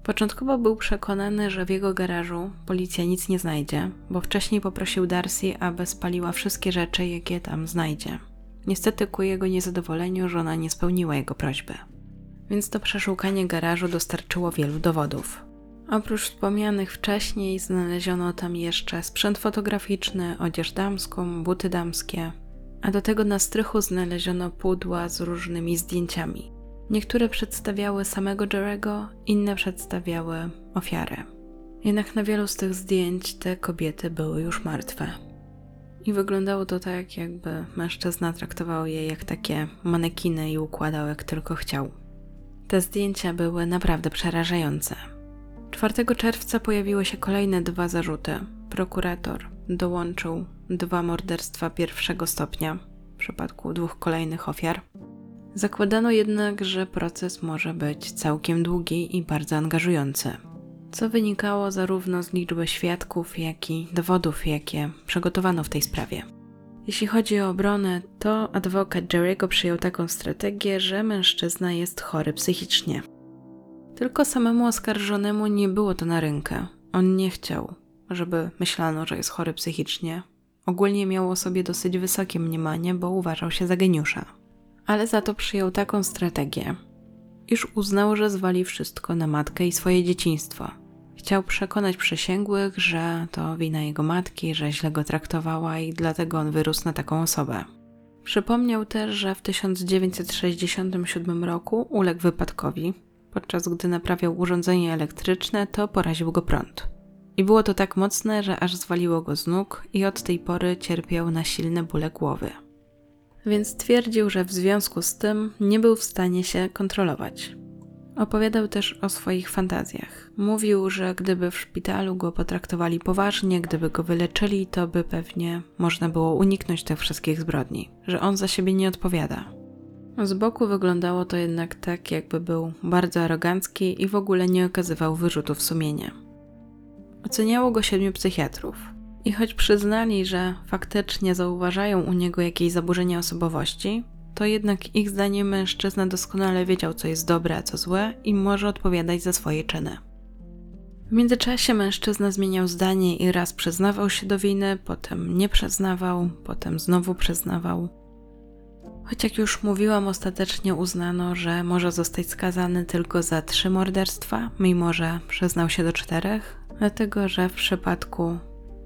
Początkowo był przekonany, że w jego garażu policja nic nie znajdzie, bo wcześniej poprosił Darcy, aby spaliła wszystkie rzeczy, jakie tam znajdzie. Niestety ku jego niezadowoleniu żona nie spełniła jego prośby. Więc to przeszukanie garażu dostarczyło wielu dowodów. Oprócz wspomnianych wcześniej znaleziono tam jeszcze sprzęt fotograficzny, odzież damską, buty damskie, a do tego na strychu znaleziono pudła z różnymi zdjęciami. Niektóre przedstawiały samego Jerego, inne przedstawiały ofiarę. Jednak na wielu z tych zdjęć te kobiety były już martwe. I wyglądało to tak, jakby mężczyzna traktował je jak takie manekiny i układał jak tylko chciał. Te zdjęcia były naprawdę przerażające. 4 czerwca pojawiły się kolejne dwa zarzuty. Prokurator dołączył dwa morderstwa pierwszego stopnia w przypadku dwóch kolejnych ofiar Zakładano jednak, że proces może być całkiem długi i bardzo angażujący, co wynikało zarówno z liczby świadków, jak i dowodów, jakie przygotowano w tej sprawie. Jeśli chodzi o obronę, to adwokat Jerry'ego przyjął taką strategię, że mężczyzna jest chory psychicznie. Tylko samemu oskarżonemu nie było to na rękę. On nie chciał, żeby myślano, że jest chory psychicznie. Ogólnie miał o sobie dosyć wysokie mniemanie, bo uważał się za geniusza ale za to przyjął taką strategię, iż uznał, że zwali wszystko na matkę i swoje dzieciństwo. Chciał przekonać przysięgłych, że to wina jego matki, że źle go traktowała i dlatego on wyrósł na taką osobę. Przypomniał też, że w 1967 roku uległ wypadkowi, podczas gdy naprawiał urządzenie elektryczne, to poraził go prąd. I było to tak mocne, że aż zwaliło go z nóg i od tej pory cierpiał na silne bóle głowy więc twierdził, że w związku z tym nie był w stanie się kontrolować. Opowiadał też o swoich fantazjach. Mówił, że gdyby w szpitalu go potraktowali poważnie, gdyby go wyleczyli, to by pewnie można było uniknąć tych wszystkich zbrodni, że on za siebie nie odpowiada. Z boku wyglądało to jednak tak, jakby był bardzo arogancki i w ogóle nie okazywał wyrzutów sumienia. Oceniało go siedmiu psychiatrów. I choć przyznali, że faktycznie zauważają u niego jakieś zaburzenia osobowości, to jednak ich zdaniem mężczyzna doskonale wiedział, co jest dobre, a co złe i może odpowiadać za swoje czyny. W międzyczasie mężczyzna zmieniał zdanie i raz przyznawał się do winy, potem nie przyznawał, potem znowu przyznawał. Choć jak już mówiłam, ostatecznie uznano, że może zostać skazany tylko za trzy morderstwa, mimo że przyznał się do czterech, dlatego że w przypadku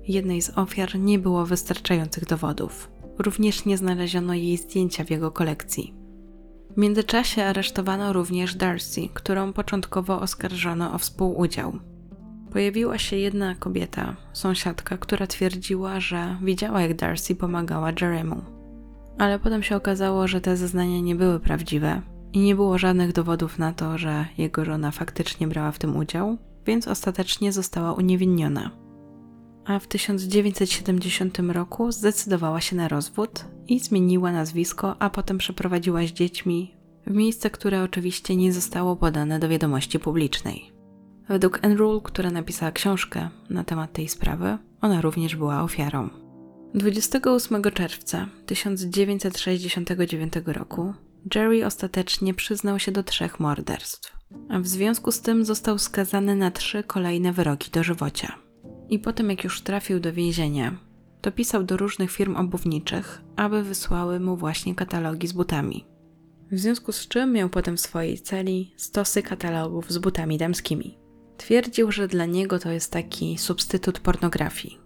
jednej z ofiar nie było wystarczających dowodów. Również nie znaleziono jej zdjęcia w jego kolekcji. W międzyczasie aresztowano również Darcy, którą początkowo oskarżono o współudział. Pojawiła się jedna kobieta, sąsiadka, która twierdziła, że widziała, jak Darcy pomagała Jeremu. Ale potem się okazało, że te zeznania nie były prawdziwe i nie było żadnych dowodów na to, że jego żona faktycznie brała w tym udział, więc ostatecznie została uniewinniona. A w 1970 roku zdecydowała się na rozwód i zmieniła nazwisko, a potem przeprowadziła z dziećmi w miejsce, które oczywiście nie zostało podane do wiadomości publicznej. Według Enrule, która napisała książkę na temat tej sprawy, ona również była ofiarą. 28 czerwca 1969 roku Jerry ostatecznie przyznał się do trzech morderstw, a w związku z tym został skazany na trzy kolejne wyroki dożywocia. I potem, jak już trafił do więzienia, to pisał do różnych firm obuwniczych, aby wysłały mu właśnie katalogi z butami. W związku z czym miał potem w swojej celi stosy katalogów z butami damskimi. Twierdził, że dla niego to jest taki substytut pornografii.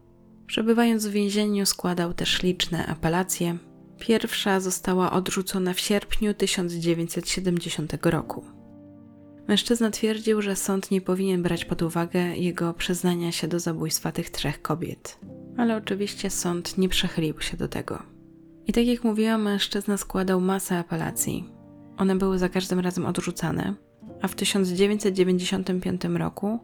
Przebywając w więzieniu, składał też liczne apelacje. Pierwsza została odrzucona w sierpniu 1970 roku. Mężczyzna twierdził, że sąd nie powinien brać pod uwagę jego przyznania się do zabójstwa tych trzech kobiet, ale oczywiście sąd nie przechylił się do tego. I tak jak mówiłam, mężczyzna składał masę apelacji. One były za każdym razem odrzucane, a w 1995 roku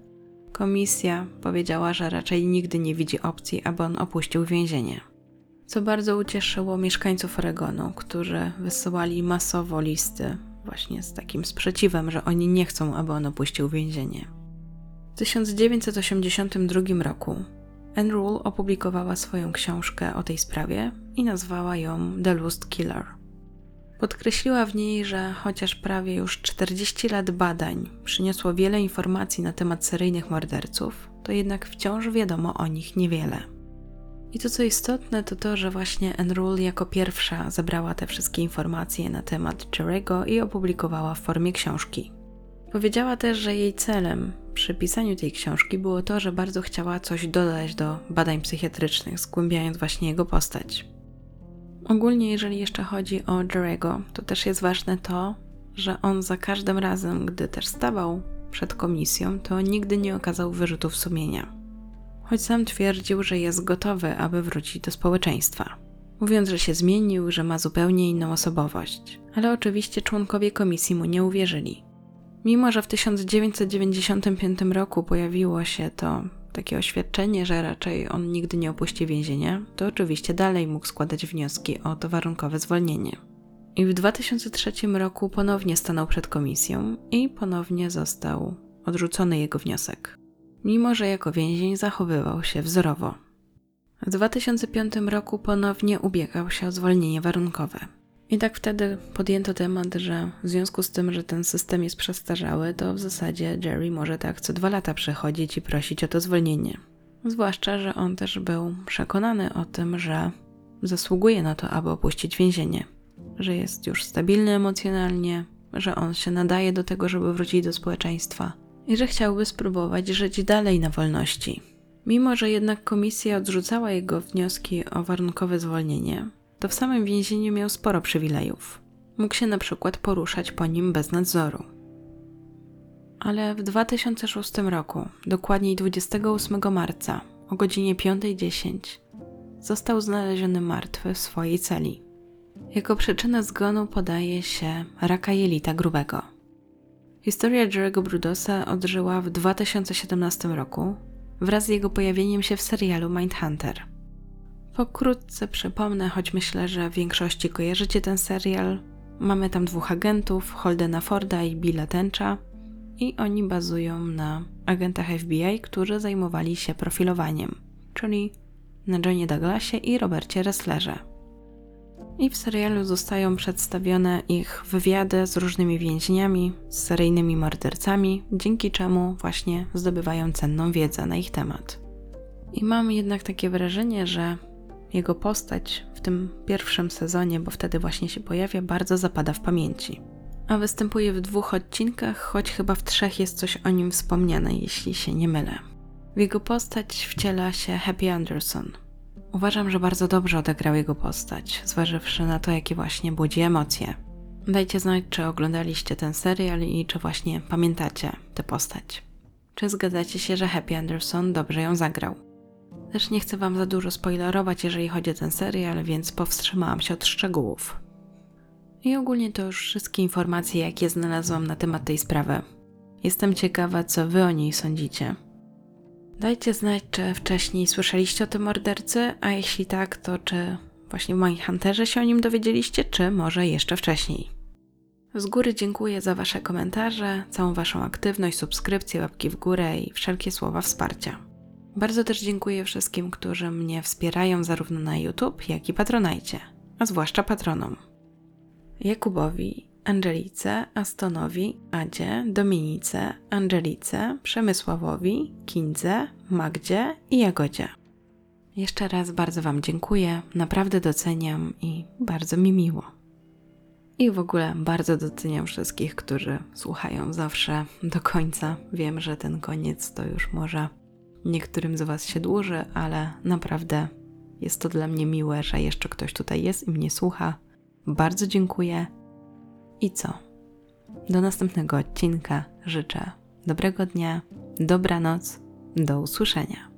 komisja powiedziała, że raczej nigdy nie widzi opcji, aby on opuścił więzienie. Co bardzo ucieszyło mieszkańców Oregonu, którzy wysyłali masowo listy właśnie z takim sprzeciwem, że oni nie chcą, aby on opuścił więzienie. W 1982 roku Anne Rule opublikowała swoją książkę o tej sprawie i nazwała ją The Lust Killer. Podkreśliła w niej, że chociaż prawie już 40 lat badań przyniosło wiele informacji na temat seryjnych morderców, to jednak wciąż wiadomo o nich niewiele. I to co istotne, to to, że właśnie Enrule jako pierwsza zebrała te wszystkie informacje na temat Jerego i opublikowała w formie książki. Powiedziała też, że jej celem przy pisaniu tej książki było to, że bardzo chciała coś dodać do badań psychiatrycznych, zgłębiając właśnie jego postać. Ogólnie, jeżeli jeszcze chodzi o Jerego, to też jest ważne to, że on za każdym razem, gdy też stawał przed komisją, to nigdy nie okazał wyrzutów sumienia. Choć sam twierdził, że jest gotowy, aby wrócić do społeczeństwa. Mówiąc, że się zmienił, że ma zupełnie inną osobowość, ale oczywiście członkowie komisji mu nie uwierzyli. Mimo, że w 1995 roku pojawiło się to takie oświadczenie, że raczej on nigdy nie opuści więzienia, to oczywiście dalej mógł składać wnioski o to warunkowe zwolnienie. I w 2003 roku ponownie stanął przed komisją i ponownie został odrzucony jego wniosek, mimo że jako więzień zachowywał się wzorowo. W 2005 roku ponownie ubiegał się o zwolnienie warunkowe. I tak wtedy podjęto temat, że w związku z tym, że ten system jest przestarzały, to w zasadzie Jerry może tak co dwa lata przechodzić i prosić o to zwolnienie. Zwłaszcza, że on też był przekonany o tym, że zasługuje na to, aby opuścić więzienie, że jest już stabilny emocjonalnie, że on się nadaje do tego, żeby wrócić do społeczeństwa i że chciałby spróbować żyć dalej na wolności. Mimo, że jednak komisja odrzucała jego wnioski o warunkowe zwolnienie, to w samym więzieniu miał sporo przywilejów. Mógł się na przykład poruszać po nim bez nadzoru. Ale w 2006 roku, dokładniej 28 marca o godzinie 5.10, został znaleziony martwy w swojej celi. Jako przyczynę zgonu podaje się raka jelita grubego. Historia Jerego Brudosa odżyła w 2017 roku wraz z jego pojawieniem się w serialu Mindhunter – Pokrótce przypomnę, choć myślę, że w większości kojarzycie ten serial. Mamy tam dwóch agentów, Holdena Forda i Billa Tencha i oni bazują na agentach FBI, którzy zajmowali się profilowaniem, czyli na Johnie Douglasie i Robercie Resslerze. I w serialu zostają przedstawione ich wywiady z różnymi więźniami, z seryjnymi mordercami, dzięki czemu właśnie zdobywają cenną wiedzę na ich temat. I mam jednak takie wrażenie, że jego postać w tym pierwszym sezonie, bo wtedy właśnie się pojawia, bardzo zapada w pamięci. A występuje w dwóch odcinkach, choć chyba w trzech jest coś o nim wspomniane, jeśli się nie mylę. W jego postać wciela się Happy Anderson. Uważam, że bardzo dobrze odegrał jego postać, zważywszy na to, jakie właśnie budzi emocje. Dajcie znać, czy oglądaliście ten serial i czy właśnie pamiętacie tę postać. czy zgadzacie się, że Happy Anderson dobrze ją zagrał. Też nie chcę Wam za dużo spoilerować, jeżeli chodzi o ten serial, więc powstrzymałam się od szczegółów. I ogólnie to już wszystkie informacje, jakie znalazłam na temat tej sprawy. Jestem ciekawa, co Wy o niej sądzicie. Dajcie znać, czy wcześniej słyszeliście o tym mordercy, a jeśli tak, to czy właśnie w Mindhunterze się o nim dowiedzieliście, czy może jeszcze wcześniej. Z góry dziękuję za Wasze komentarze, całą Waszą aktywność, subskrypcje, łapki w górę i wszelkie słowa wsparcia. Bardzo też dziękuję wszystkim, którzy mnie wspierają zarówno na YouTube, jak i Patronajcie, a zwłaszcza patronom. Jakubowi, Angelice, Astonowi, Adzie, Dominice, Angelice, Przemysławowi, Kindze, Magdzie i Jagodzie. Jeszcze raz bardzo Wam dziękuję, naprawdę doceniam i bardzo mi miło. I w ogóle bardzo doceniam wszystkich, którzy słuchają zawsze do końca. Wiem, że ten koniec to już może niektórym z Was się dłuży, ale naprawdę jest to dla mnie miłe, że jeszcze ktoś tutaj jest i mnie słucha. Bardzo dziękuję. I co? Do następnego odcinka życzę dobrego dnia, dobranoc, do usłyszenia.